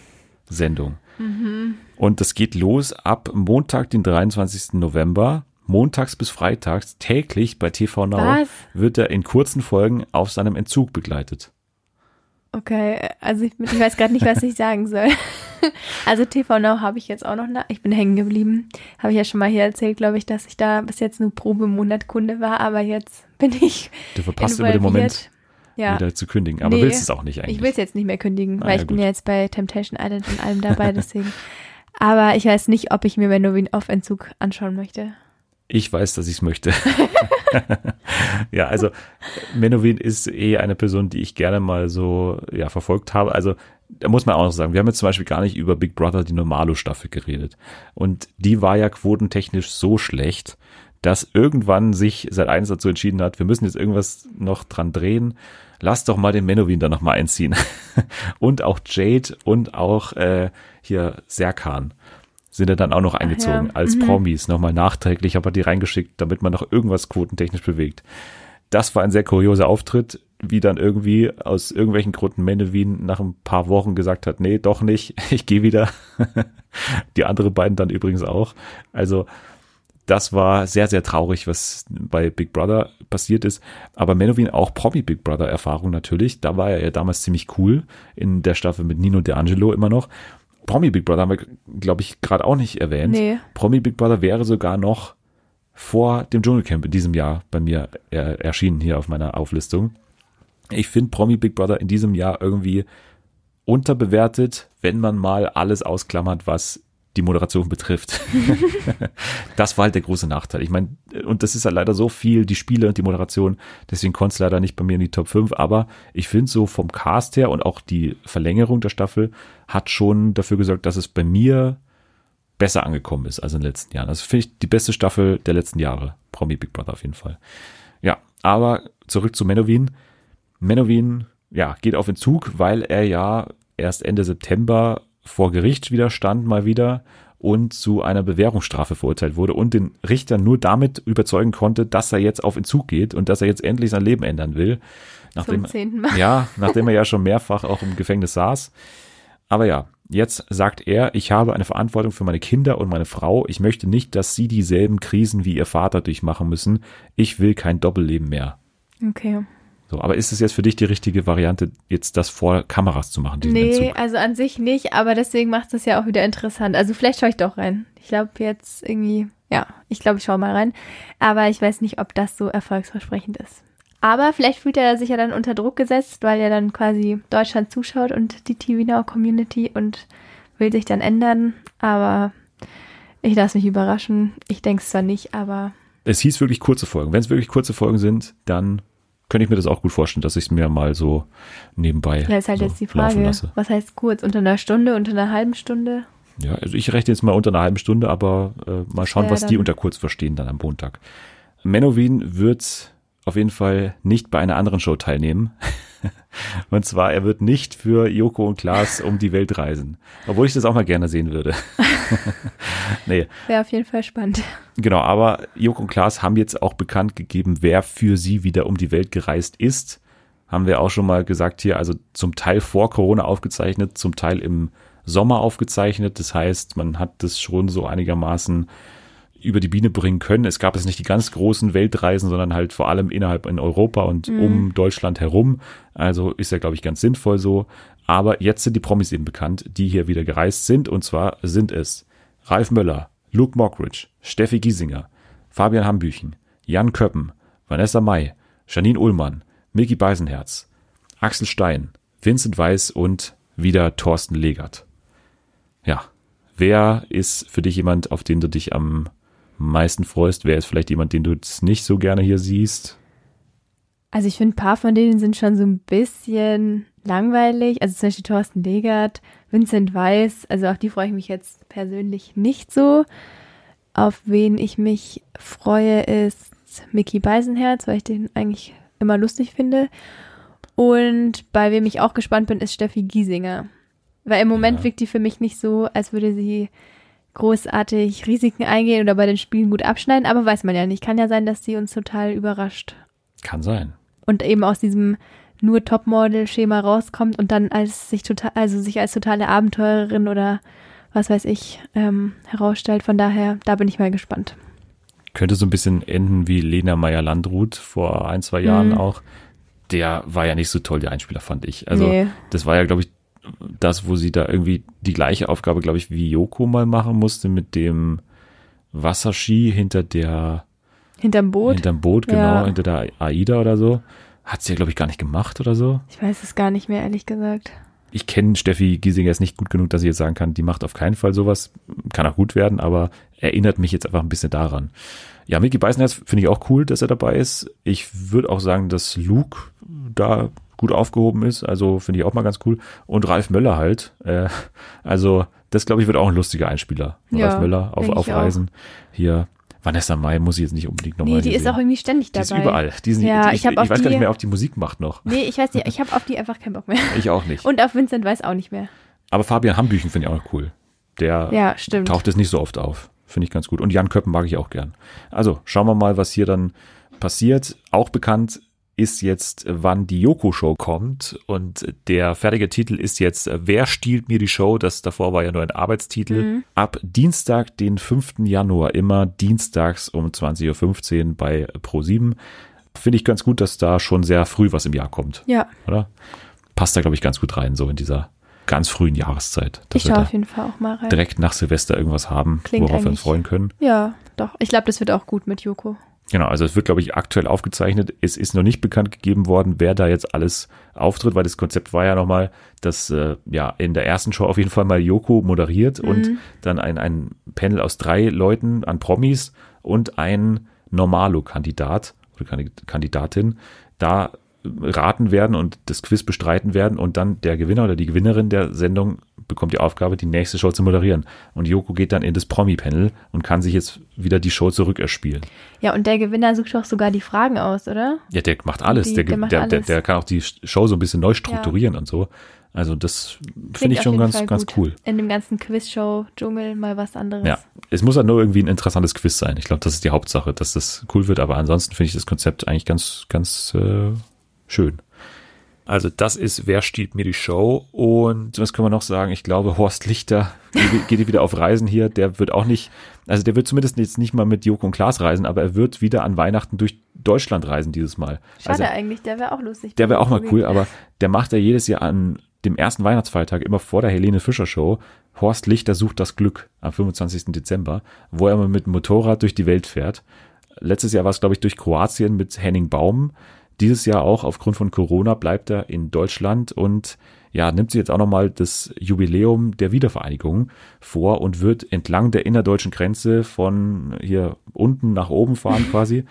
Sendung. Mhm. Und das geht los ab Montag, den 23. November montags bis freitags täglich bei TV Now Was? wird er in kurzen Folgen auf seinem Entzug begleitet. Okay, also ich, ich weiß gerade nicht, was ich sagen soll. Also TV Now habe ich jetzt auch noch, ich bin hängen geblieben. Habe ich ja schon mal hier erzählt, glaube ich, dass ich da bis jetzt nur Probemonat Kunde war, aber jetzt bin ich Du verpasst immer den Moment. Ja, wieder zu kündigen. Aber Nee, willst es auch nicht eigentlich. ich will es jetzt nicht mehr kündigen, Ah, weil ja, ich bin gut. ja jetzt bei Temptation Island und allem dabei, deswegen. Aber ich weiß nicht, ob ich mir Menowin auf Entzug anschauen möchte. Ich weiß, dass ich es möchte. ja, also Menowin ist eh eine Person, die ich gerne mal so ja, verfolgt habe. Also da muss man auch noch sagen, wir haben jetzt zum Beispiel gar nicht über Big Brother die Normalo-Staffel geredet. Und die war ja quotentechnisch so schlecht, dass irgendwann sich seit eins dazu entschieden hat, wir müssen jetzt irgendwas noch dran drehen. Lass doch mal den Menowin da noch mal einziehen. und auch Jade und auch äh, hier Serkan sind ja dann auch noch eingezogen ja. als Mhm. Promis, nochmal nachträglich, aber die reingeschickt, damit man noch irgendwas quotentechnisch bewegt. Das war ein sehr kurioser Auftritt, wie dann irgendwie aus irgendwelchen Gründen Menewin nach ein paar Wochen gesagt hat, nee, doch nicht, ich gehe wieder. die andere beiden dann übrigens auch. Also das war sehr, sehr traurig, was bei Big Brother passiert ist. Aber Menowin auch Promi Big Brother Erfahrung natürlich. Da war er ja damals ziemlich cool in der Staffel mit Nino D'Angelo immer noch. Promi Big Brother haben wir, glaube ich, gerade auch nicht erwähnt. Nee. Promi Big Brother wäre sogar noch vor dem Dschungelcamp in diesem Jahr bei mir äh, erschienen hier auf meiner Auflistung. Ich finde Promi Big Brother in diesem Jahr irgendwie unterbewertet, wenn man mal alles ausklammert, was die Moderation betrifft. das war halt der große Nachteil. Ich meine, und das ist halt leider so viel, die Spiele und die Moderation, deswegen konnte es leider nicht bei mir in die Top 5, aber ich finde so vom Cast her und auch die Verlängerung der Staffel hat schon dafür gesorgt, dass es bei mir besser angekommen ist als in den letzten Jahren. Also finde ich die beste Staffel der letzten Jahre. Promi Big Brother auf jeden Fall. Ja, aber zurück zu Menowin. Menowin, ja, geht auf Entzug, weil er ja erst Ende September vor Gericht wieder stand, mal wieder und zu einer Bewährungsstrafe verurteilt wurde und den Richter nur damit überzeugen konnte, dass er jetzt auf Entzug geht und dass er jetzt endlich sein Leben ändern will. Nachdem, Zum zehnten Mal. ja, nachdem er ja schon mehrfach auch im Gefängnis saß. Aber ja, jetzt sagt er, ich habe eine Verantwortung für meine Kinder und meine Frau. Ich möchte nicht, dass sie dieselben Krisen wie ihr Vater durchmachen müssen. Ich will kein Doppelleben mehr. Okay. So, aber ist es jetzt für dich die richtige Variante, jetzt das vor Kameras zu machen, Nee, Entzug? also an sich nicht, aber deswegen macht es ja auch wieder interessant. Also vielleicht schaue ich doch rein. Ich glaube jetzt irgendwie, ja, ich glaube, ich schaue mal rein. Aber ich weiß nicht, ob das so erfolgsversprechend ist. Aber vielleicht fühlt er sich ja dann unter Druck gesetzt, weil er dann quasi Deutschland zuschaut und die TV Now Community und will sich dann ändern. Aber ich lasse mich überraschen. Ich denke es zwar nicht, aber Es hieß wirklich kurze Folgen. Wenn es wirklich kurze Folgen sind, dann könnte ich mir das auch gut vorstellen, dass ich es mir mal so nebenbei da ist halt so jetzt die laufen Frage, lasse. was heißt kurz? Unter einer Stunde, unter einer halben Stunde? Ja, also ich rechne jetzt mal unter einer halben Stunde, aber äh, mal schauen, Ja, was die unter kurz verstehen dann am Montag. Menowin wird auf jeden Fall nicht bei einer anderen Show teilnehmen. und zwar, er wird nicht für Joko und Klaas um die Welt reisen. Obwohl ich das auch mal gerne sehen würde. nee, Wäre auf jeden Fall spannend. genau, aber Joko und Klaas haben jetzt auch bekannt gegeben, wer für sie wieder um die Welt gereist ist. Haben wir auch schon mal gesagt hier, also zum Teil vor Corona aufgezeichnet, zum Teil im Sommer aufgezeichnet. Das heißt, man hat das schon so einigermaßen über die Biene bringen können. Es gab jetzt nicht die ganz großen Weltreisen, sondern halt vor allem innerhalb in Europa und um Deutschland herum. Also ist ja, glaube ich, ganz sinnvoll so. Aber jetzt sind die Promis eben bekannt, die hier wieder gereist sind. Und zwar sind es Ralf Möller, Luke Mockridge, Steffi Giesinger, Fabian Hambüchen, Jan Köppen, Vanessa May, Janine Ullmann, Micky Beisenherz, Axel Stein, Vincent Weiß und wieder Thorsten Legert. Ja, wer ist für dich jemand, auf den du dich am meisten freust? Wer ist vielleicht jemand, den du jetzt nicht so gerne hier siehst? Also ich finde, ein paar von denen sind schon so ein bisschen langweilig. Also zum Beispiel Thorsten Legert, Vincent Weiss. Also auf die freue ich mich jetzt persönlich nicht so. Auf wen ich mich freue, ist Mickey Beisenherz, weil ich den eigentlich immer lustig finde. Und bei wem ich auch gespannt bin, ist Steffi Giesinger. Weil im Moment Ja. wirkt die für mich nicht so, als würde sie großartig Risiken eingehen oder bei den Spielen gut abschneiden. Aber weiß man ja nicht. Kann ja sein, dass sie uns total überrascht Kann sein. und eben aus diesem nur Topmodel-Schema rauskommt und dann als sich total, also sich als totale Abenteurerin oder was weiß ich ähm, herausstellt. Von daher, da bin ich mal gespannt. Könnte so ein bisschen enden wie Lena Meyer-Landrut vor ein, zwei Jahren Mhm. auch. Der war ja nicht so toll, der Einspieler, fand ich. Also Nee. das war ja, glaube ich, das, wo sie da irgendwie die gleiche Aufgabe, glaube ich, wie Yoko mal machen musste mit dem Wasserski hinter der Hinterm Boot. hinterm Boot, genau, Ja. hinter der AIDA oder so. Hat sie ja, glaube ich, gar nicht gemacht oder so. ich weiß es gar nicht mehr, ehrlich gesagt. Ich kenne Steffi Giesinger jetzt nicht gut genug, dass ich jetzt sagen kann, die macht auf keinen Fall sowas. Kann auch gut werden, aber erinnert mich jetzt einfach ein bisschen daran. Ja, Mickey Beisenherz finde ich auch cool, dass er dabei ist. Ich würde auch sagen, dass Luke da gut aufgehoben ist. Also finde ich auch mal ganz cool. Und Ralf Möller halt. Äh, also das, glaube ich, wird auch ein lustiger Einspieler. Ja, Ralf Möller auf, auf auch. Reisen. Hier, Vanessa Mai muss ich jetzt nicht unbedingt nochmal Nee, die ist auch irgendwie ständig Die dabei. ist überall. Die sind, Ja, ich, ich ich weiß gar nicht die- mehr, ob die Musik macht noch. Nee, ich weiß nicht, ich habe auf die einfach keinen Bock mehr. Ich auch nicht. Und auf Vincent Weiß auch nicht mehr. Aber Fabian Hambüchen finde ich auch noch cool. Der Ja, stimmt. taucht es nicht so oft auf. Finde ich ganz gut. Und Jan Köppen mag ich auch gern. Also schauen wir mal, was hier dann passiert. Auch bekannt ist jetzt, wann die Yoko-Show kommt. Und der fertige Titel ist jetzt Wer stiehlt mir die Show? Das davor war ja nur ein Arbeitstitel. Mhm. Ab Dienstag, den 5. Januar, immer dienstags um 20.15 Uhr bei Pro7. Finde ich ganz gut, dass da schon sehr früh was im Jahr kommt, Ja, oder? Passt da, glaube ich, ganz gut rein, so in dieser ganz frühen Jahreszeit. ich schaue auf jeden Fall auch mal rein. direkt nach Silvester irgendwas haben, Klingt worauf wir uns freuen können. Ja, doch. Ich glaube, das wird auch gut mit Joko. Genau, also es wird, glaube ich, aktuell aufgezeichnet. Es ist noch nicht bekannt gegeben worden, wer da jetzt alles auftritt, weil das Konzept war ja nochmal, dass äh, ja in der ersten Show auf jeden Fall mal Yoko moderiert und dann ein, ein Panel aus drei Leuten an Promis und ein Normalo-Kandidat oder Kandi- Kandidatin da raten werden und das Quiz bestreiten werden und dann der Gewinner oder die Gewinnerin der Sendung bekommt die Aufgabe, die nächste Show zu moderieren. Und Yoko geht dann in das Promi-Panel und kann sich jetzt wieder die Show zurückerspielen. Ja, und der Gewinner sucht doch sogar die Fragen aus, oder? Ja, der macht alles. Die- der, der macht der, alles. der kann auch die Show so ein bisschen neu strukturieren und so. Also das finde ich schon ganz, Fall ganz gut. cool. In dem ganzen Quiz-Show-Dschungel mal was anderes. Ja, es muss halt nur irgendwie ein interessantes Quiz sein. Ich glaube, das ist die Hauptsache, dass das cool wird. Aber ansonsten finde ich das Konzept eigentlich ganz, ganz äh, schön. Also das ist Wer stiehlt mir die Show? Und was können wir noch sagen? Ich glaube, Horst Lichter geht wieder auf Reisen hier. Der wird auch nicht, also der wird zumindest jetzt nicht mal mit Joko und Klaas reisen, aber er wird wieder an Weihnachten durch Deutschland reisen dieses Mal. Schade also, eigentlich, der wäre auch lustig. der wäre auch mal cool, aber der macht ja jedes Jahr an dem ersten Weihnachtsfeiertag immer vor der Helene Fischer Show Horst Lichter sucht das Glück am 25. Dezember, wo er mal mit dem Motorrad durch die Welt fährt. Letztes Jahr war es, glaube ich, durch Kroatien mit Henning Baum. Dieses Jahr auch aufgrund von Corona bleibt er in Deutschland und ja, nimmt sich jetzt auch nochmal das Jubiläum der Wiedervereinigung vor und wird entlang der innerdeutschen Grenze von hier unten nach oben fahren quasi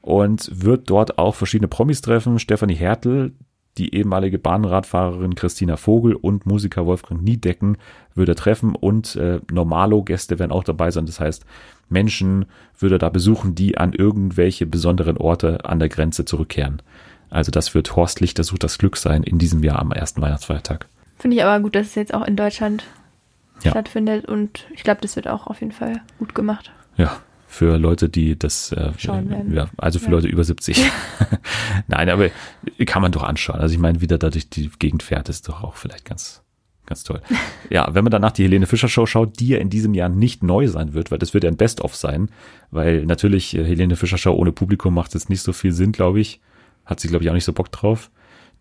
und wird dort auch verschiedene Promis treffen. Stefanie Hertel, die ehemalige Bahnradfahrerin Christina Vogel und Musiker Wolfgang Niedecken würde er treffen und äh, Normalo-Gäste werden auch dabei sein. Das heißt, Menschen würde er da besuchen, die an irgendwelche besonderen Orte an der Grenze zurückkehren. Also das wird Horst Lichter sucht das Glück sein in diesem Jahr am ersten Weihnachtsfeiertag. Finde ich aber gut, dass es jetzt auch in Deutschland Ja. stattfindet und ich glaube, das wird auch auf jeden Fall gut gemacht. Ja, für Leute, die das äh. Ja, also für Ja. Leute über 70. Nein, aber kann man doch anschauen. Also ich meine, wie der da durch die Gegend fährt, ist doch auch vielleicht ganz, ganz toll. Ja, wenn man danach die Helene Fischer Show schaut, die ja in diesem Jahr nicht neu sein wird, weil das wird ja ein Best-of sein, weil natürlich äh, Helene Fischer Show ohne Publikum macht jetzt nicht so viel Sinn, glaube ich. Hat sie, glaube ich, auch nicht so Bock drauf.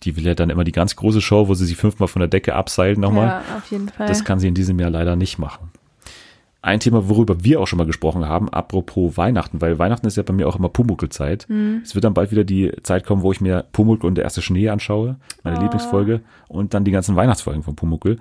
Die will ja dann immer die ganz große Show, wo sie sich fünfmal von der Decke abseilt nochmal. Ja, auf jeden Fall. Das kann sie in diesem Jahr leider nicht machen. Ein Thema, worüber wir auch schon mal gesprochen haben, apropos Weihnachten, weil Weihnachten ist ja bei mir auch immer Pumuckl-Zeit. Es wird dann bald wieder die Zeit kommen, wo ich mir Pumuckl und der erste Schnee anschaue, meine Oh. Lieblingsfolge, und dann die ganzen Weihnachtsfolgen von Pumuckl.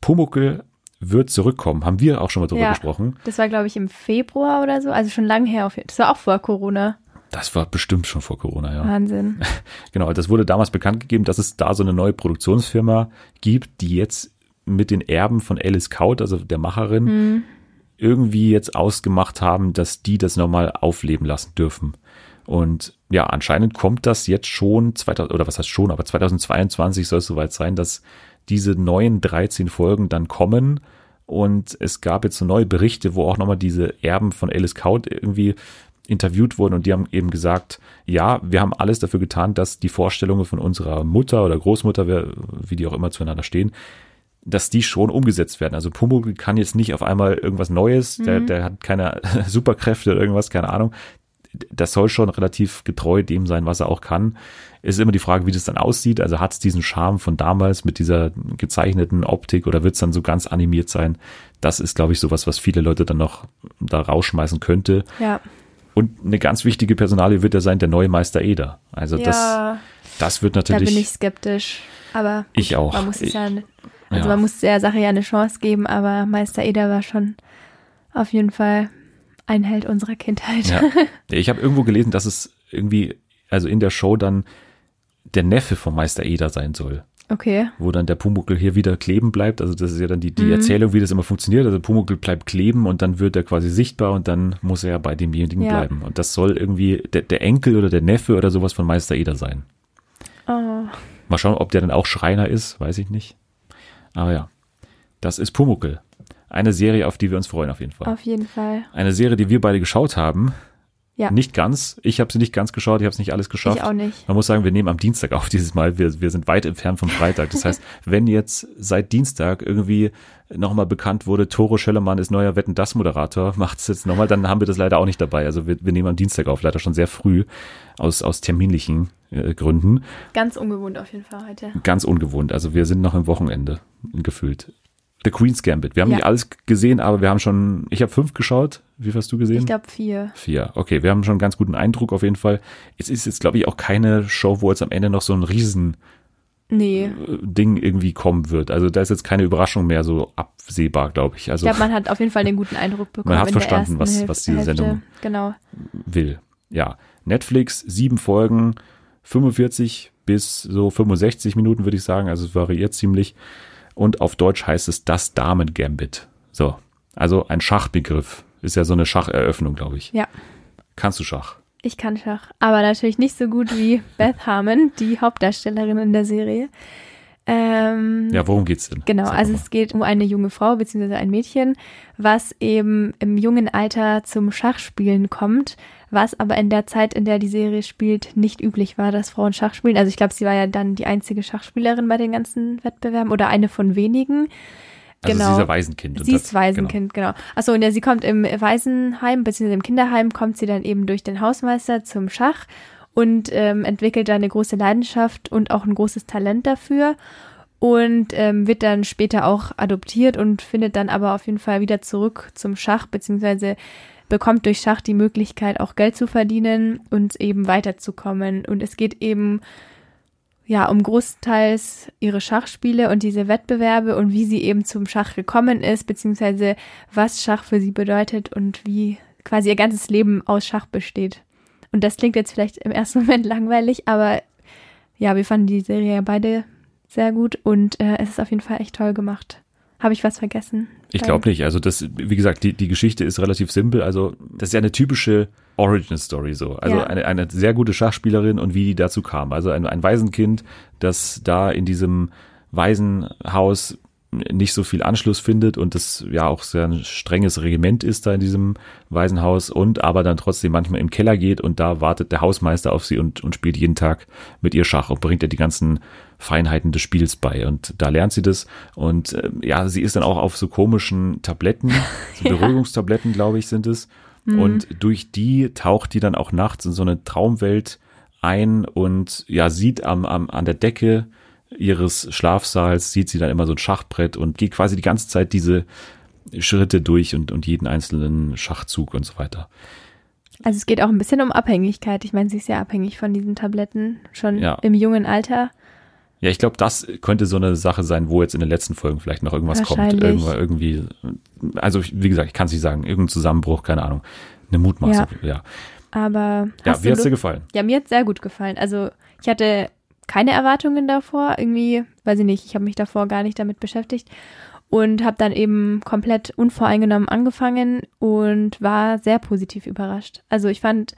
Pumuckl wird zurückkommen, haben wir auch schon mal drüber Ja. gesprochen. das war, glaube ich, im Februar oder so, also schon lange her. Auf Das war auch vor Corona. Das war bestimmt schon vor Corona, ja. Wahnsinn. Genau, das wurde damals bekannt gegeben, dass es da so eine neue Produktionsfirma gibt, die jetzt mit den Erben von Alice Kaut, also der Macherin, irgendwie jetzt ausgemacht haben, dass die das nochmal aufleben lassen dürfen. Und ja, anscheinend kommt das jetzt schon, 2000, oder was heißt schon, aber 2022 soll es soweit sein, dass diese neuen 13 Folgen dann kommen. Und es gab jetzt so neue Berichte, wo auch nochmal diese Erben von Alice Kaut irgendwie interviewt wurden und die haben eben gesagt, ja, wir haben alles dafür getan, dass die Vorstellungen von unserer Mutter oder Großmutter, wie die auch immer zueinander stehen, dass die schon umgesetzt werden. Also Pumuckl kann jetzt nicht auf einmal irgendwas Neues, der, Mhm. der hat keine Superkräfte oder irgendwas, keine Ahnung. Das soll schon relativ getreu dem sein, was er auch kann. Es ist immer die Frage, wie das dann aussieht. Also hat es diesen Charme von damals mit dieser gezeichneten Optik oder wird es dann so ganz animiert sein? Das ist, glaube ich, sowas, was viele Leute dann noch da rausschmeißen könnte. Ja. Und eine ganz wichtige Personalie wird ja sein, der neue Meister Eder. Also das, ja, das wird da natürlich. bin ich skeptisch. Aber Ich auch. man muss es ja, also ja. man muss der Sache ja eine Chance geben, aber Meister Eder war schon auf jeden Fall ein Held unserer Kindheit. Ja. Ich habe irgendwo gelesen, dass es irgendwie, also in der Show dann der Neffe vom Meister Eder sein soll, Okay. wo dann der Pumuckl hier wieder kleben bleibt. Also das ist ja dann die, die Mhm. Erzählung, wie das immer funktioniert. Also Pumuckl bleibt kleben und dann wird er quasi sichtbar und dann muss er ja bei demjenigen Ja. bleiben. Und das soll irgendwie der, der Enkel oder der Neffe oder sowas von Meister Eder sein. Oh, Mal schauen, ob der dann auch Schreiner ist, weiß ich nicht. Aber ja, das ist Pumuckl. Eine Serie, auf die wir uns freuen auf jeden Fall. auf jeden Fall. Eine Serie, die wir beide geschaut haben. Ja. Nicht ganz. Ich habe sie nicht ganz geschaut, ich habe es nicht alles geschafft. Ich auch nicht. Man muss sagen, wir nehmen am Dienstag auf dieses Mal. Wir, wir sind weit entfernt vom Freitag. Das heißt, wenn jetzt seit Dienstag irgendwie nochmal bekannt wurde, Toro Schellermann ist neuer Wetten das Moderator, macht es jetzt nochmal, dann haben wir das leider auch nicht dabei. Also wir, wir nehmen am Dienstag auf, leider schon sehr früh aus, aus terminlichen äh, Gründen. Ganz ungewohnt auf jeden Fall heute. Ganz ungewohnt. Also wir sind noch im Wochenende gefühlt. The Queen's Gambit. Wir haben Ja. nicht alles gesehen, aber wir haben schon, ich habe fünf geschaut. Wie viel hast du gesehen? Ich glaube vier. Vier. Okay, wir haben schon einen ganz guten Eindruck auf jeden Fall. Es ist jetzt, glaube ich, auch keine Show, wo jetzt am Ende noch so ein riesen Nee. äh, Ding irgendwie kommen wird. Also da ist jetzt keine Überraschung mehr so absehbar, glaube ich. Ich Also glaube, man hat auf jeden Fall den guten Eindruck bekommen. hat in der verstanden, was- was diese Hälfte. Sendung- Genau. will. Ja. Netflix, sieben Folgen, 45 bis so 65 Minuten, würde ich sagen. Also es variiert ziemlich. Und auf Deutsch heißt es das Damen-Gambit. So. Also ein Schachbegriff. Ist ja so eine Schacheröffnung, glaube ich. Ja. Kannst du Schach? Ich kann Schach. Aber natürlich nicht so gut wie Beth Harmon, die Hauptdarstellerin in der Serie. Ähm, Ja, worum geht's denn? Genau, Sag also mal. es geht um eine junge Frau bzw. ein Mädchen, was eben im jungen Alter zum Schachspielen kommt, was aber in der Zeit, in der die Serie spielt, nicht üblich war, dass Frauen Schach spielen. Also ich glaube, sie war ja dann die einzige Schachspielerin bei den ganzen Wettbewerben oder eine von wenigen. Also genau. sie ist ja Waisenkind. Sie ist Waisenkind, genau. Achso, und ja, sie kommt im Waisenheim, beziehungsweise im Kinderheim, kommt sie dann eben durch den Hausmeister zum Schach und ähm, entwickelt da eine große Leidenschaft und auch ein großes Talent dafür und ähm, wird dann später auch adoptiert und findet dann aber auf jeden Fall wieder zurück zum Schach, beziehungsweise bekommt durch Schach die Möglichkeit, auch Geld zu verdienen und eben weiterzukommen. Und es geht eben ja, um großteils ihre Schachspiele und diese Wettbewerbe und wie sie eben zum Schach gekommen ist, beziehungsweise was Schach für sie bedeutet und wie quasi ihr ganzes Leben aus Schach besteht. Und das klingt jetzt vielleicht im ersten Moment langweilig, aber ja, wir fanden die Serie ja beide sehr gut und äh, es ist auf jeden Fall echt toll gemacht. Habe ich was vergessen? Ich glaube nicht. Also das, wie gesagt, die, die Geschichte ist relativ simpel. Also das ist ja eine typische Origin Story so. Also Ja. eine, eine sehr gute Schachspielerin und wie die dazu kam. Also ein, ein Waisenkind, das da in diesem Waisenhaus nicht so viel Anschluss findet und das ja auch sehr ein strenges Regiment ist da in diesem Waisenhaus und aber dann trotzdem manchmal im Keller geht und da wartet der Hausmeister auf sie und, und spielt jeden Tag mit ihr Schach und bringt ihr die ganzen Feinheiten des Spiels bei und da lernt sie das. Und äh, ja, sie ist dann auch auf so komischen Tabletten, so. Beruhigungstabletten, glaube ich, sind es. Und durch die taucht die dann auch nachts in so eine Traumwelt ein und ja, sieht am, am, an der Decke ihres Schlafsaals, sieht sie dann immer so ein Schachbrett und geht quasi die ganze Zeit diese Schritte durch und, und jeden einzelnen Schachzug und so weiter. Also es geht auch ein bisschen um Abhängigkeit. Ich meine, sie ist ja abhängig von diesen Tabletten schon Ja. im jungen Alter. Ja, ich glaube, das könnte so eine Sache sein, wo jetzt in den letzten Folgen vielleicht noch irgendwas kommt. Irgendwann, irgendwie, also wie gesagt, ich kann es nicht sagen, irgendein Zusammenbruch, keine Ahnung. Eine Mutmaßung, ja. Ja, Aber ja wie du hat's dir gefallen? Ja, mir hat sehr gut gefallen. Also ich hatte keine Erwartungen davor, irgendwie, weiß ich nicht, ich habe mich davor gar nicht damit beschäftigt und habe dann eben komplett unvoreingenommen angefangen und war sehr positiv überrascht. Also ich fand,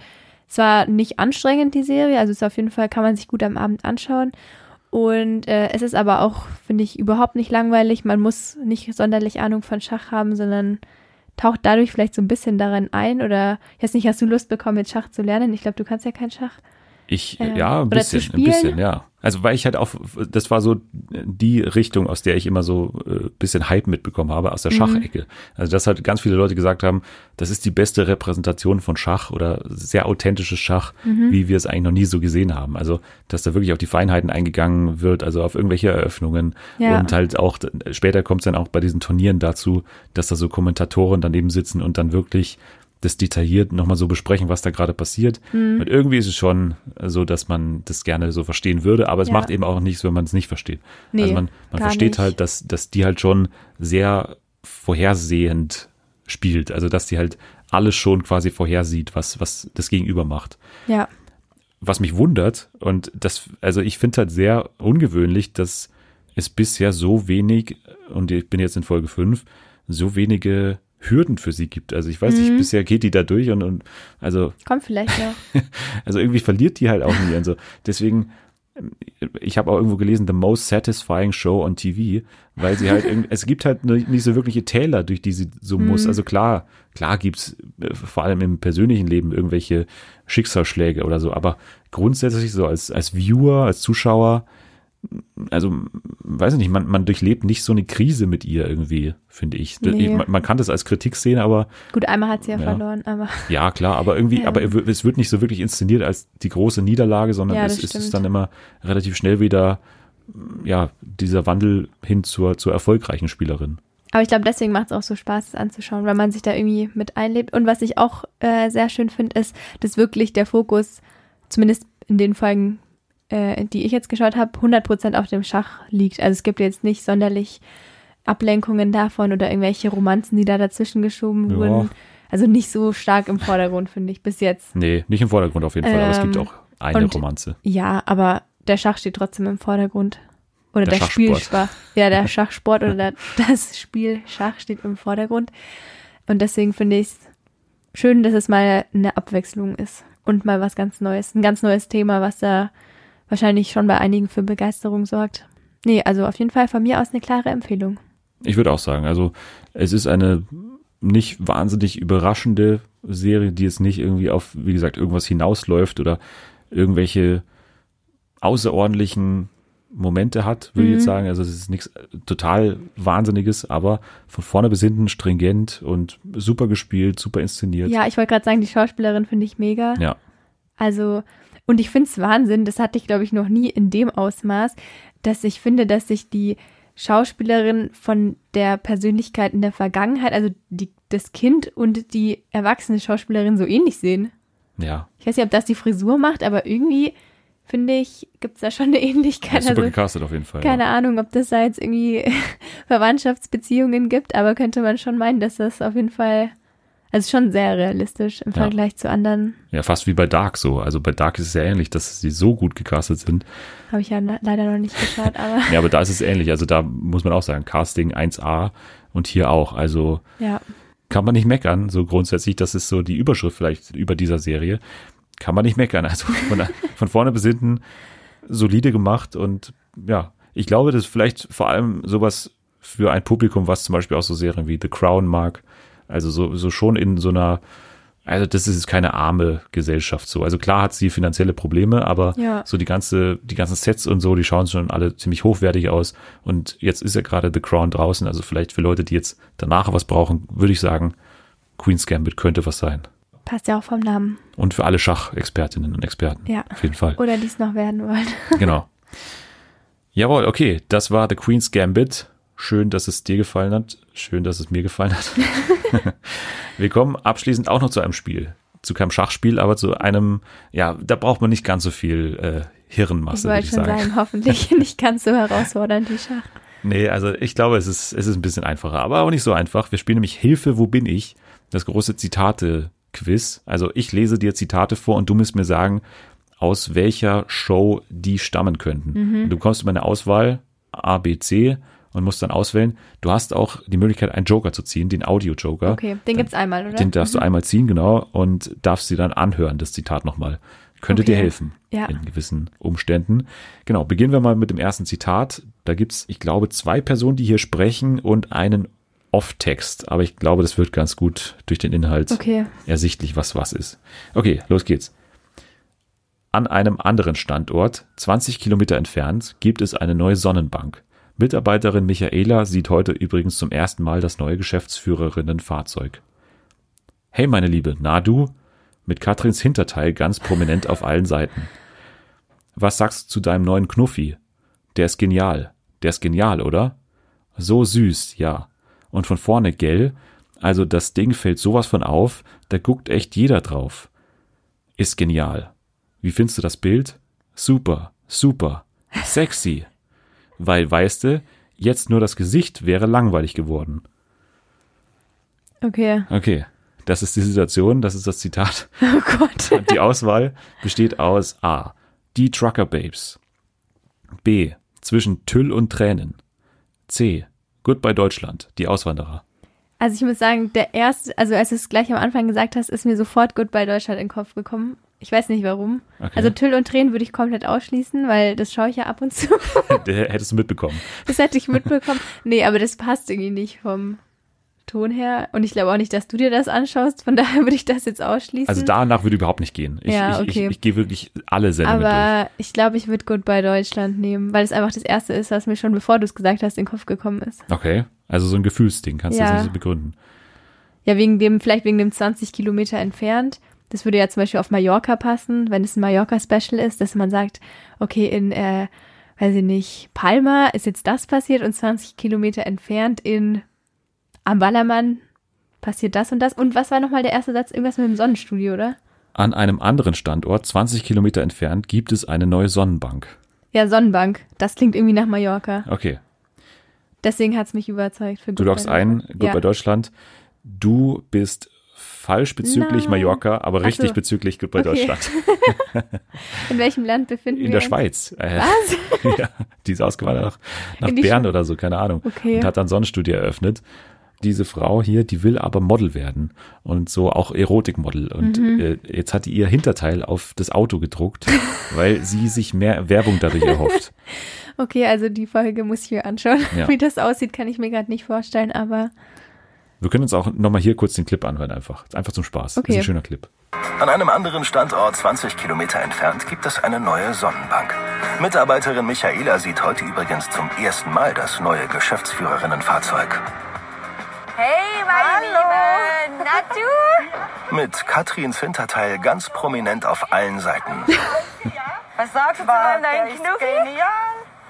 es war nicht anstrengend, die Serie, also es ist auf jeden Fall, kann man sich gut am Abend anschauen. Und äh, es ist aber auch, finde ich, überhaupt nicht langweilig. Man muss nicht sonderlich Ahnung von Schach haben, sondern taucht dadurch vielleicht so ein bisschen darin ein. Oder ich weiß nicht, hast du Lust bekommen, mit Schach zu lernen? Ich glaube, du kannst ja kein Schach. Ich, Äh, ja, ein oder bisschen, ein bisschen, ja. Also, weil ich halt auch, das war so die Richtung, aus der ich immer so äh, bisschen Hype mitbekommen habe, aus der Mhm. Schachecke. Also, dass halt ganz viele Leute gesagt haben, das ist die beste Repräsentation von Schach oder sehr authentisches Schach, Mhm. wie wir es eigentlich noch nie so gesehen haben. Also, dass da wirklich auf die Feinheiten eingegangen wird, also auf irgendwelche Eröffnungen. Ja. Und halt auch, später kommt es dann auch bei diesen Turnieren dazu, dass da so Kommentatoren daneben sitzen und dann wirklich das detailliert nochmal so besprechen, was da gerade passiert. Mhm. Und irgendwie ist es schon so, dass man das gerne so verstehen würde, aber es Ja. macht eben auch nichts, wenn man es nicht versteht. Nee, also man, man versteht nicht. halt, dass, dass die halt schon sehr vorhersehend spielt. Also dass die halt alles schon quasi vorhersieht, was, was das Gegenüber macht. Ja. Was mich wundert, und das, also ich finde halt sehr ungewöhnlich, dass es bisher so wenig, und ich bin jetzt in Folge 5, so wenige Hürden für sie gibt. Also ich weiß nicht, Mhm. bisher geht die da durch und, und also Kommt vielleicht noch. also irgendwie verliert die halt auch nie. Also deswegen, ich habe auch irgendwo gelesen, the most satisfying show on TV, weil sie halt, irgendwie, es gibt halt nicht nicht so wirkliche Täler, durch die sie so muss. Also klar, klar gibt's äh, vor allem im persönlichen Leben irgendwelche Schicksalsschläge oder so, aber grundsätzlich so als, als Viewer, als Zuschauer, also weiß ich nicht, man, man durchlebt nicht so eine Krise mit ihr irgendwie, finde ich. Nee. Man, man kann das als Kritik sehen, aber Gut, einmal hat sie ja, Ja. verloren, aber ja, klar, aber irgendwie, Ja. aber es wird nicht so wirklich inszeniert als die große Niederlage, sondern Ja, es das ist stimmt. dann immer relativ schnell wieder, ja, dieser Wandel hin zur, zur erfolgreichen Spielerin. Aber ich glaube, deswegen macht es auch so Spaß, es anzuschauen, weil man sich da irgendwie mit einlebt. Und was ich auch äh, sehr schön finde, ist, dass wirklich der Fokus, zumindest in den Folgen, äh, die ich jetzt geschaut habe, 100% auf dem Schach liegt. Also es gibt jetzt nicht sonderlich Ablenkungen davon oder irgendwelche Romanzen, die da dazwischen geschoben Ja. wurden. Also nicht so stark im Vordergrund, finde ich, bis jetzt. Nee, nicht im Vordergrund auf jeden Fall, aber es gibt Ähm, auch eine und- Romanze. Ja, aber der Schach steht trotzdem im Vordergrund. Oder Der der. Spielsport. Ja, der Schachsport oder der, das Spiel Schach steht im Vordergrund. Und deswegen finde ich es schön, dass es mal eine Abwechslung ist und mal was ganz Neues. Ein ganz neues Thema, was da wahrscheinlich schon bei einigen für Begeisterung sorgt. Nee, also auf jeden Fall von mir aus eine klare Empfehlung. Ich würde auch sagen, also es ist eine nicht wahnsinnig überraschende Serie, die jetzt nicht irgendwie auf, wie gesagt, irgendwas hinausläuft oder irgendwelche außerordentlichen Momente hat, würde ich jetzt Mhm. sagen. Also es ist nichts total Wahnsinniges, aber von vorne bis hinten stringent und super gespielt, super inszeniert. Ja, ich wollte gerade sagen, die Schauspielerin finde ich mega. Ja. Also, und ich finde es Wahnsinn, das hatte ich, glaube ich, noch nie in dem Ausmaß, dass ich finde, dass sich die Schauspielerin von der Persönlichkeit in der Vergangenheit, also die, das Kind und die erwachsene Schauspielerin so ähnlich sehen. Ja, Ich weiß nicht, ob das die Frisur macht, aber irgendwie finde ich, gibt es da schon eine ja Ähnlichkeit. super Also, gecastet auf jeden Fall. keine ja. Ahnung, ob das da jetzt irgendwie Verwandtschaftsbeziehungen gibt, aber könnte man schon meinen, dass das auf jeden Fall, also schon sehr realistisch im Ja. Vergleich zu anderen. ja, fast wie bei Dark so. Also bei Dark ist es ja ähnlich, dass sie so gut gecastet sind. Habe ich ja le- leider noch nicht geschaut, aber Ja, aber da ist es ähnlich. Also da muss man auch sagen, Casting 1A und hier auch. Also ja. kann man nicht meckern. So grundsätzlich, das ist so die Überschrift vielleicht über dieser Serie. Kann man nicht meckern. Also von, von vorne bis hinten solide gemacht und ja, ich glaube, das ist vielleicht vor allem sowas für ein Publikum, was zum Beispiel auch so Serien wie The Crown mag. Also so, so schon in so einer, also das ist jetzt keine arme Gesellschaft so. Also klar hat sie finanzielle Probleme, aber Ja. so die ganze, die ganzen Sets und so, die schauen schon alle ziemlich hochwertig aus. Und jetzt ist ja gerade The Crown draußen. Also vielleicht für Leute, die jetzt danach was brauchen, würde ich sagen, Queen's Gambit könnte was sein. Passt ja auch vom Namen. Und für alle Schachexpertinnen und Experten. Ja. Auf jeden Fall. Oder die es noch werden wollen. Genau. Jawohl, okay. Das war The Queen's Gambit. Schön, dass es dir gefallen hat. Schön, dass es mir gefallen hat. Wir kommen abschließend auch noch zu einem Spiel. Zu keinem Schachspiel, aber zu einem, ja, da braucht man nicht ganz so viel äh, Ich Hirnmasse, würde wollte ich schon sagen. sagen, hoffentlich nicht ganz so herausfordernd wie Schach. Nee, also ich glaube, es ist, es ist ein bisschen einfacher, aber auch nicht so einfach. Wir spielen nämlich Hilfe, wo bin ich? Das große Zitate-Quiz. Also ich lese dir Zitate vor und du musst mir sagen, aus welcher Show die stammen könnten. Und du bekommst immer eine Auswahl A, B, C und musst dann auswählen. Du hast auch die Möglichkeit, einen Joker zu ziehen, den Audio-Joker. Okay, den gibt's einmal, oder? Den darfst du einmal ziehen, genau, und darfst sie dann anhören, das Zitat nochmal. Könnte Okay. dir helfen Ja. in gewissen Umständen. Genau, beginnen wir mal mit dem ersten Zitat. Da gibt's, ich glaube, zwei Personen, die hier sprechen und einen Off-Text. Aber ich glaube, das wird ganz gut durch den Inhalt Okay. ersichtlich, was was ist. Okay, los geht's. An einem anderen Standort, 20 Kilometer entfernt, gibt es eine neue Sonnenbank. Mitarbeiterin Michaela sieht heute übrigens zum ersten Mal das neue Geschäftsführerinnenfahrzeug. Hey meine Liebe, na du? Mit Katrins Hinterteil ganz prominent auf allen Seiten. Was sagst du zu deinem neuen Knuffi? Der ist genial. Der ist genial, oder? So süß, ja. Und von vorne, gell? Also das Ding fällt sowas von auf, da guckt echt jeder drauf. Ist genial. Wie findest du das Bild? Super, super, sexy. Weil, weißt du, jetzt nur das Gesicht wäre langweilig geworden. Okay. Okay, das ist die Situation, das ist das Zitat. Oh Gott. Die Auswahl besteht aus A. Die Trucker Babes. B. Zwischen Tüll und Tränen. C. Goodbye Deutschland, die Auswanderer. Also ich muss sagen, der erste, also als du es gleich am Anfang gesagt hast, ist mir sofort Goodbye Deutschland in den Kopf gekommen. Ich weiß nicht warum. Okay. Also Tüll und Tränen würde ich komplett ausschließen, weil das schaue ich ja ab und zu. Hättest du mitbekommen. Das hätte ich mitbekommen. Nee, aber das passt irgendwie nicht vom Ton her. Und ich glaube auch nicht, dass du dir das anschaust. Von daher würde ich das jetzt ausschließen. Also danach würde überhaupt nicht gehen. Ich, Ja, ich, okay. ich, ich gehe wirklich alle Sendungen durch. aber ich glaube, ich würde Goodbye Deutschland nehmen, weil es einfach das erste ist, was mir schon bevor du es gesagt hast, in den Kopf gekommen ist. Okay, also so ein Gefühlsding, kannst du Ja. das nicht so begründen. Ja, wegen dem, vielleicht wegen dem 20 Kilometer entfernt. Das würde ja zum Beispiel auf Mallorca passen, wenn es ein Mallorca-Special ist, dass man sagt, okay, in, äh, weiß ich nicht, Palma ist jetzt das passiert und 20 Kilometer entfernt in am Ballermann passiert das und das. Und was war nochmal der erste Satz? Irgendwas mit dem Sonnenstudio, oder? An einem anderen Standort, 20 Kilometer entfernt, gibt es eine neue Sonnenbank. Ja, Sonnenbank. Das klingt irgendwie nach Mallorca. Okay, Deswegen hat's mich überzeugt. Für du loggst ein, gut ja. bei Deutschland. Du bist falsch bezüglich Nein. Mallorca, aber Ach richtig so. bezüglich bei Okay. Deutschland. In welchem Land befinden In wir der uns? Schweiz. Äh, Was? ja, die ist ausgewandert nach, nach In Bern Schwe- oder so, keine Ahnung. Okay. Und hat dann Sonnenstudio eröffnet. Diese Frau hier, die will aber Model werden und so auch Erotikmodel. Und Mhm. äh, jetzt hat die ihr Hinterteil auf das Auto gedruckt, weil sie sich mehr Werbung dadurch erhofft. Okay, also die Folge muss ich mir anschauen. Ja. Wie das aussieht, kann ich mir gerade nicht vorstellen, aber Wir können uns auch nochmal hier kurz den Clip anhören, einfach. Einfach zum Spaß. Okay. Ist ein schöner Clip. An einem anderen Standort 20 Kilometer entfernt gibt es eine neue Sonnenbank. Mitarbeiterin Michaela sieht heute übrigens zum ersten Mal das neue Geschäftsführerinnenfahrzeug. Hey, meine Liebe! Na du? Mit Katrins Hinterteil ganz prominent auf allen Seiten. Was sagst du zu neuen ist Knuffi? genial.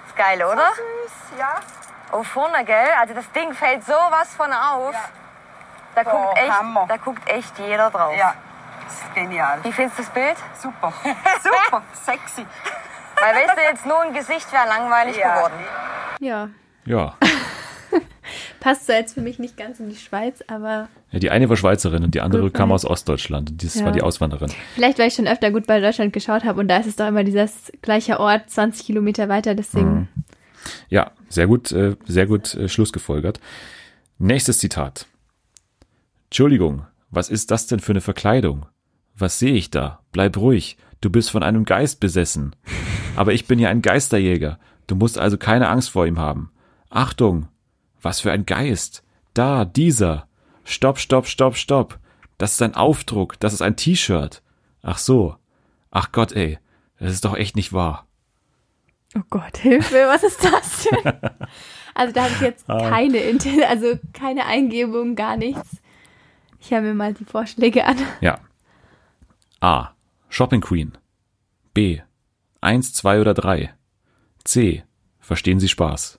Ist geil, oder? Süß, ja. Oh, vorne, gell? Also das Ding fällt sowas von auf. Da, Oh, guckt echt, Hammer. da guckt echt jeder drauf. Ja, ist genial. Wie findest du das Bild? Super. Super. Sexy. Weil weißt du, jetzt nur ein Gesicht wäre langweilig Ja. geworden. ja. Ja. Passt zwar jetzt für mich nicht ganz in die Schweiz, aber ja. Die eine war Schweizerin und die andere Gut, kam aus Ostdeutschland. Und Das Ja. war die Auswanderin. vielleicht, weil ich schon öfter gut bei Deutschland geschaut habe und da ist es doch immer dieses gleiche Ort, 20 Kilometer weiter, deswegen. Ja, sehr gut, äh, sehr gut äh, Schlussgefolgert. Nächstes Zitat. Entschuldigung, was ist das denn für eine Verkleidung? Was sehe ich da? Bleib ruhig, du bist von einem Geist besessen. Aber ich bin ja ein Geisterjäger, du musst also keine Angst vor ihm haben. Achtung, was für ein Geist? Da, dieser. Stopp, stopp, stopp, stopp. Das ist ein Aufdruck, das ist ein T-Shirt. Ach so. Ach Gott, ey, das ist doch echt nicht wahr. Oh Gott, Hilfe, was ist das denn? also da habe ich jetzt Ah. keine, also keine Eingebung, gar nichts. Ich höre mir mal die Vorschläge an. Ja. A. Shopping Queen. B. Eins, zwei oder drei. C. Verstehen Sie Spaß.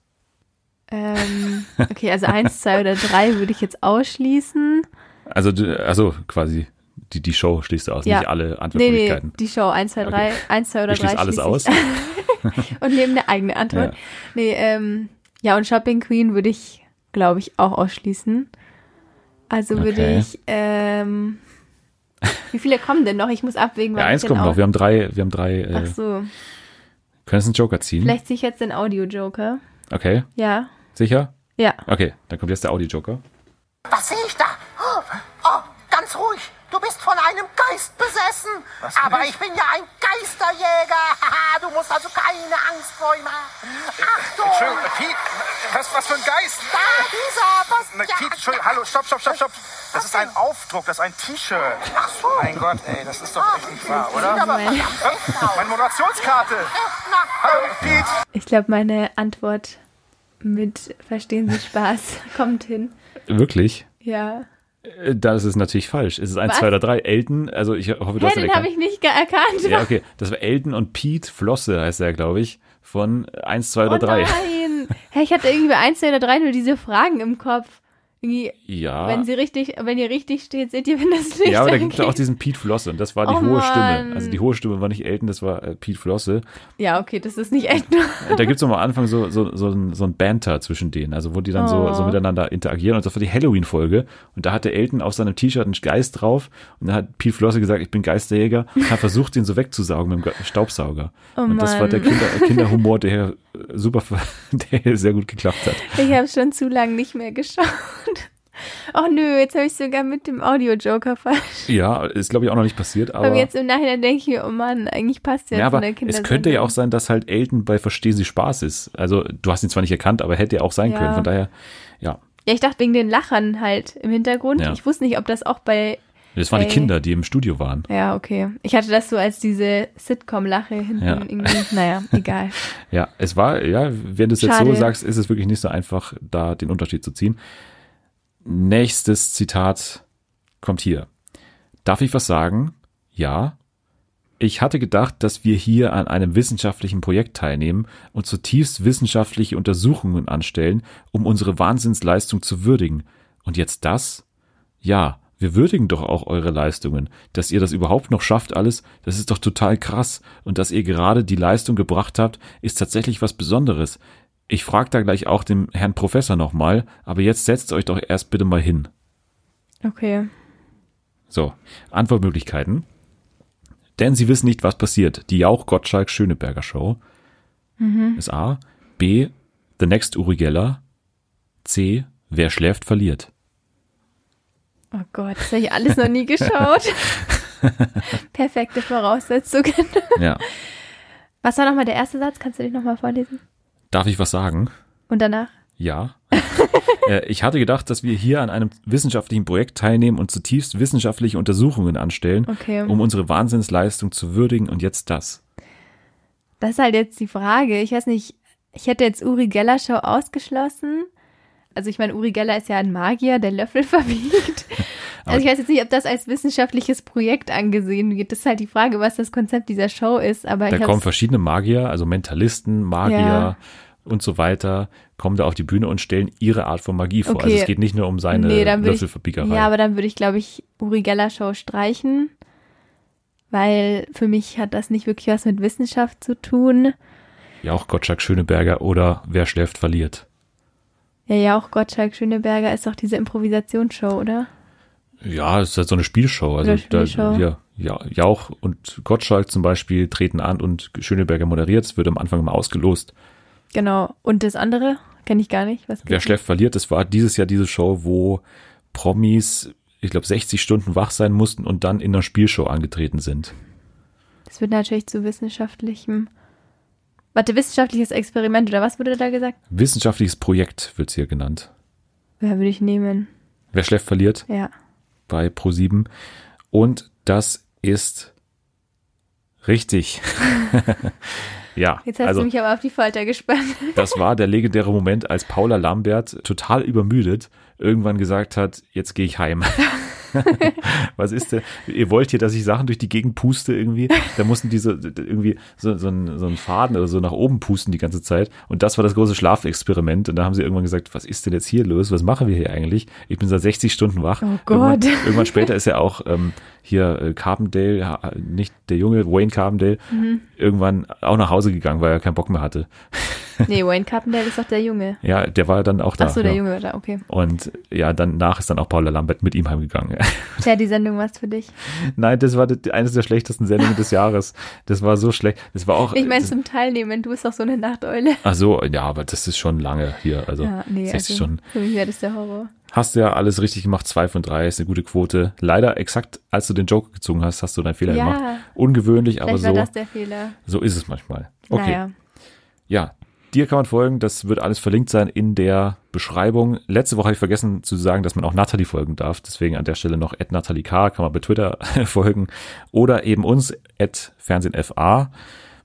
Ähm, okay, also eins, zwei oder drei würde ich jetzt ausschließen. Also, also quasi die, die Show schließt du aus, Ja. nicht alle Nee, nee, Antwortmöglichkeiten. die Show 1, 2, 3, Okay. 1, 2 oder Du 3 schließt alles aus. und nehme eine eigene Antwort. Ja. Nee, ähm, ja, und Shopping Queen würde ich, glaube ich, auch ausschließen. Also würde Okay. ich, ähm, wie viele kommen denn noch? Ich muss abwägen, Ja, eins kommt noch. Wir haben drei, wir haben drei. Ach Äh, so, können Sie einen Joker ziehen? vielleicht ziehe ich jetzt den Audio-Joker. Okay, Ja, sicher? ja. Okay, dann kommt jetzt der Audi-Joker. Was sehe ich da? Oh, oh, ganz ruhig. Du bist von einem Geist besessen. Aber ich bin ja ein Geisterjäger. Haha, du musst also keine Angst vor ihm haben. Achtung! Entschuldigung, Piet, was, was für ein Geist? Da, dieser, was? Ja, Piet, Entschuldigung, hallo, stopp, stopp, stopp, stopp. Das ist ein Aufdruck, das ist ein T-Shirt. Ach so. Mein Gott, ey, das ist doch echt nicht wahr, oder? Aus. Meine Moderationskarte. Hallo, Pete. Ich glaube, meine Antwort mit Verstehen Sie Spaß kommt hin. Wirklich? Ja. Äh, Das ist natürlich falsch. Es ist 1, Was? 2 oder 3. Elton, also ich hoffe, du Hä, hast den habe ich nicht erkannt. Ja, okay. Das war Elton und Pete Flosse, heißt er, glaube ich, von 1, 2 oh oder 3. nein. Hä, ich hatte irgendwie bei 1, 2 oder 3 nur diese Fragen im Kopf. Ja. wenn sie richtig, wenn ihr richtig steht, seht ihr, wenn das nicht ja, aber da gibt es auch diesen Pete Flosse und das war die Oh hohe Mann. Stimme. Also die hohe Stimme war nicht Elton, das war äh, Pete Flosse. Ja, okay, das ist nicht nur. Äh, Da gibt es am Anfang so, so, so, ein, so ein Banter zwischen denen, also wo die dann so, Oh. so miteinander interagieren. Und das war die Halloween-Folge. Und da hatte Elton auf seinem T-Shirt einen Geist drauf. Und dann hat Pete Flosse gesagt, ich bin Geisterjäger. Und hat versucht, ihn so wegzusaugen mit dem Ge- Staubsauger. Oh und das war der. Kinder, Kinderhumor, der äh, super, der sehr gut geklappt hat. Ich habe schon zu lange nicht mehr geschaut. Oh nö, jetzt habe ich sogar mit dem Audio-Joker falsch. Ja, ist glaube ich auch noch nicht passiert, aber. Aber jetzt im Nachhinein denke ich mir, oh Mann, eigentlich passt ja, ja, aber es könnte ja auch sein, dass halt Elton bei Verstehen Sie Spaß ist. Also du hast ihn zwar nicht erkannt, aber hätte er auch sein Ja. können. Von daher, ja. Ja, ich dachte wegen den Lachern halt im Hintergrund. Ja. Ich wusste nicht, ob das auch bei. Das waren die Ey. Kinder, die im Studio waren. Ja, okay. Ich hatte das so als diese Sitcom-Lache hinten Ja. irgendwie. Naja, egal. Ja, es war, ja, wenn du es jetzt so sagst, ist es wirklich nicht so einfach, da den Unterschied zu ziehen. Nächstes Zitat kommt hier. Darf ich was sagen? Ja. Ich hatte gedacht, dass wir hier an einem wissenschaftlichen Projekt teilnehmen und zutiefst wissenschaftliche Untersuchungen anstellen, um unsere Wahnsinnsleistung zu würdigen. Und jetzt das? Ja, wir würdigen doch auch eure Leistungen. Dass ihr das überhaupt noch schafft alles, das ist doch total krass. Und dass ihr gerade die Leistung gebracht habt, ist tatsächlich was Besonderes. Ich frag da gleich auch den Herrn Professor nochmal, aber jetzt setzt euch doch erst bitte mal hin. Okay. So, Antwortmöglichkeiten. Denn sie wissen nicht, was passiert. Die Jauch-Gottschalk-Schöneberger Show ist A. B. The Next Uri Geller. C. Wer schläft, verliert. Oh Gott, das habe ich alles noch nie geschaut. Perfekte Voraussetzungen. Ja. Was war nochmal der erste Satz? Kannst du den nochmal vorlesen? Darf ich was sagen? Und danach? Ja. Äh, ich hatte gedacht, dass wir hier an einem wissenschaftlichen Projekt teilnehmen und zutiefst wissenschaftliche Untersuchungen anstellen, Okay. um unsere Wahnsinnsleistung zu würdigen und jetzt das. Das ist halt jetzt die Frage. Ich weiß nicht, ich hätte jetzt Uri Geller Show ausgeschlossen. Also ich meine, Uri Geller ist ja ein Magier, der Löffel verbiegt. Also ich weiß jetzt nicht, ob das als wissenschaftliches Projekt angesehen wird. Das ist halt die Frage, was das Konzept dieser Show ist. Aber Da kommen verschiedene Magier, also Mentalisten, Magier Ja. Und so weiter, kommen da auf die Bühne und stellen ihre Art von Magie vor. Okay. Also es geht nicht nur um seine Nee, Löffelverbiegerei. ja, aber dann würde ich, glaube ich, Uri Geller Show streichen. Weil für mich hat das nicht wirklich was mit Wissenschaft zu tun. ja, auch Gottschalk Schöneberger oder Wer schläft, verliert. Ja, ja, auch Gottschalk Schöneberger ist doch diese Improvisationsshow, oder? Ja, es ist halt so eine Spielshow. Also Spielshow. Da, ja, Jauch und Gottschalk zum Beispiel treten an und Schöneberger moderiert. Es wird am Anfang immer ausgelost. Genau. Und das andere kenne ich gar nicht. Was Wer schläft, verliert. Das war dieses Jahr diese Show, wo Promis, ich glaube, 60 Stunden wach sein mussten und dann in einer Spielshow angetreten sind. Das wird natürlich zu wissenschaftlichem. Warte, wissenschaftliches Experiment oder was wurde da gesagt? Wissenschaftliches Projekt wird's hier genannt. Ja, würde ich nehmen. Wer schläft, verliert Ja. bei Pro7. Und das ist richtig. ja, Jetzt hast also du mich aber auf die Folter gespannt. das war der legendäre Moment, als Paula Lambert total übermüdet irgendwann gesagt hat, jetzt gehe ich heim. Was ist denn? Ihr wollt hier, dass ich Sachen durch die Gegend puste irgendwie? Da mussten diese irgendwie so, so, einen, so einen Faden oder so nach oben pusten die ganze Zeit. Und das war das große Schlafexperiment. Und da haben sie irgendwann gesagt, was ist denn jetzt hier los? Was machen wir hier eigentlich? Ich bin seit 60 Stunden wach. Oh Gott. Irgendwann, irgendwann später ist ja auch ähm, hier äh, Carbondale, ja, nicht der Junge, Wayne Carbondale, Mhm. irgendwann auch nach Hause gegangen, weil er keinen Bock mehr hatte. Nee, Wayne Carpendale ist doch der Junge. Ja, der war dann auch da. Ach so, der ja. Junge war da, okay. Und ja, danach ist dann auch Paula Lambert mit ihm heimgegangen. Tja, die Sendung war's für dich. Nein, das war eines der schlechtesten Sendungen des Jahres. Das war so schlecht. Das war auch. Ich meine zum Teilnehmen, du bist doch so eine Nachteule. Ach so, ja, aber das ist schon lange hier. Also ja, nee, 60 also, Stunden. für mich wäre das der Horror. Hast du ja alles richtig gemacht. Zwei von drei ist eine gute Quote. Leider exakt, als du den Joker gezogen hast, hast du deinen Fehler Ja. gemacht. Ungewöhnlich, aber Vielleicht war so, das der Fehler. so ist es manchmal. Okay. Naja. Ja. Dir kann man folgen, das wird alles verlinkt sein in der Beschreibung. Letzte Woche habe ich vergessen zu sagen, dass man auch Nathalie folgen darf. Deswegen an der Stelle noch at Nathalie K. kann man bei Twitter folgen. Oder eben uns at FernsehenFA.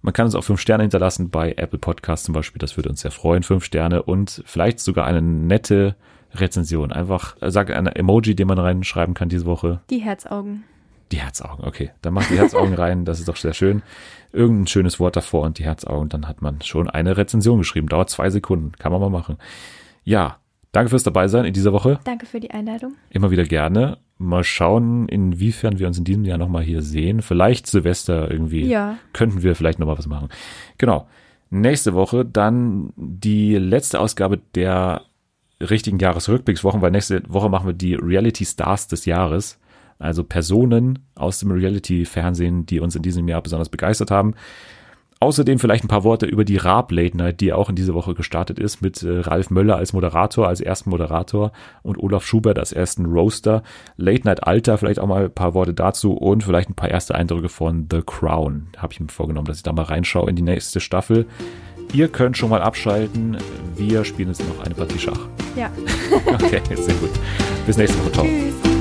Man kann uns auch fünf Sterne hinterlassen bei Apple Podcasts zum Beispiel. Das würde uns sehr freuen. Fünf Sterne und vielleicht sogar eine nette Rezension. Einfach, äh, sag ein Emoji, den man reinschreiben kann diese Woche. Die Herzaugen. Die Herzaugen, okay. Dann macht die Herzaugen rein, das ist doch sehr schön. Irgendein schönes Wort davor und die Herzaugen, dann hat man schon eine Rezension geschrieben. Dauert zwei Sekunden, kann man mal machen. Ja, danke fürs dabei sein in dieser Woche. Danke für die Einladung. Immer wieder gerne. Mal schauen, inwiefern wir uns in diesem Jahr nochmal hier sehen. Vielleicht Silvester irgendwie. Ja. Könnten wir vielleicht nochmal was machen. Genau. Nächste Woche dann die letzte Ausgabe der richtigen Jahresrückblickswochen, weil nächste Woche machen wir die Reality Stars des Jahres. Also Personen aus dem Reality-Fernsehen, die uns in diesem Jahr besonders begeistert haben. Außerdem vielleicht ein paar Worte über die Raab Late Night, die auch in dieser Woche gestartet ist, mit äh, Ralf Möller als Moderator, als ersten Moderator und Olaf Schubert als ersten Roaster. Late Night Alter, vielleicht auch mal ein paar Worte dazu und vielleicht ein paar erste Eindrücke von The Crown. Habe ich mir vorgenommen, dass ich da mal reinschaue in die nächste Staffel. Ihr könnt schon mal abschalten. Wir spielen jetzt noch eine Partie Schach. Ja. Okay, sehr gut. Bis nächste Woche. Ciao. Tschüss.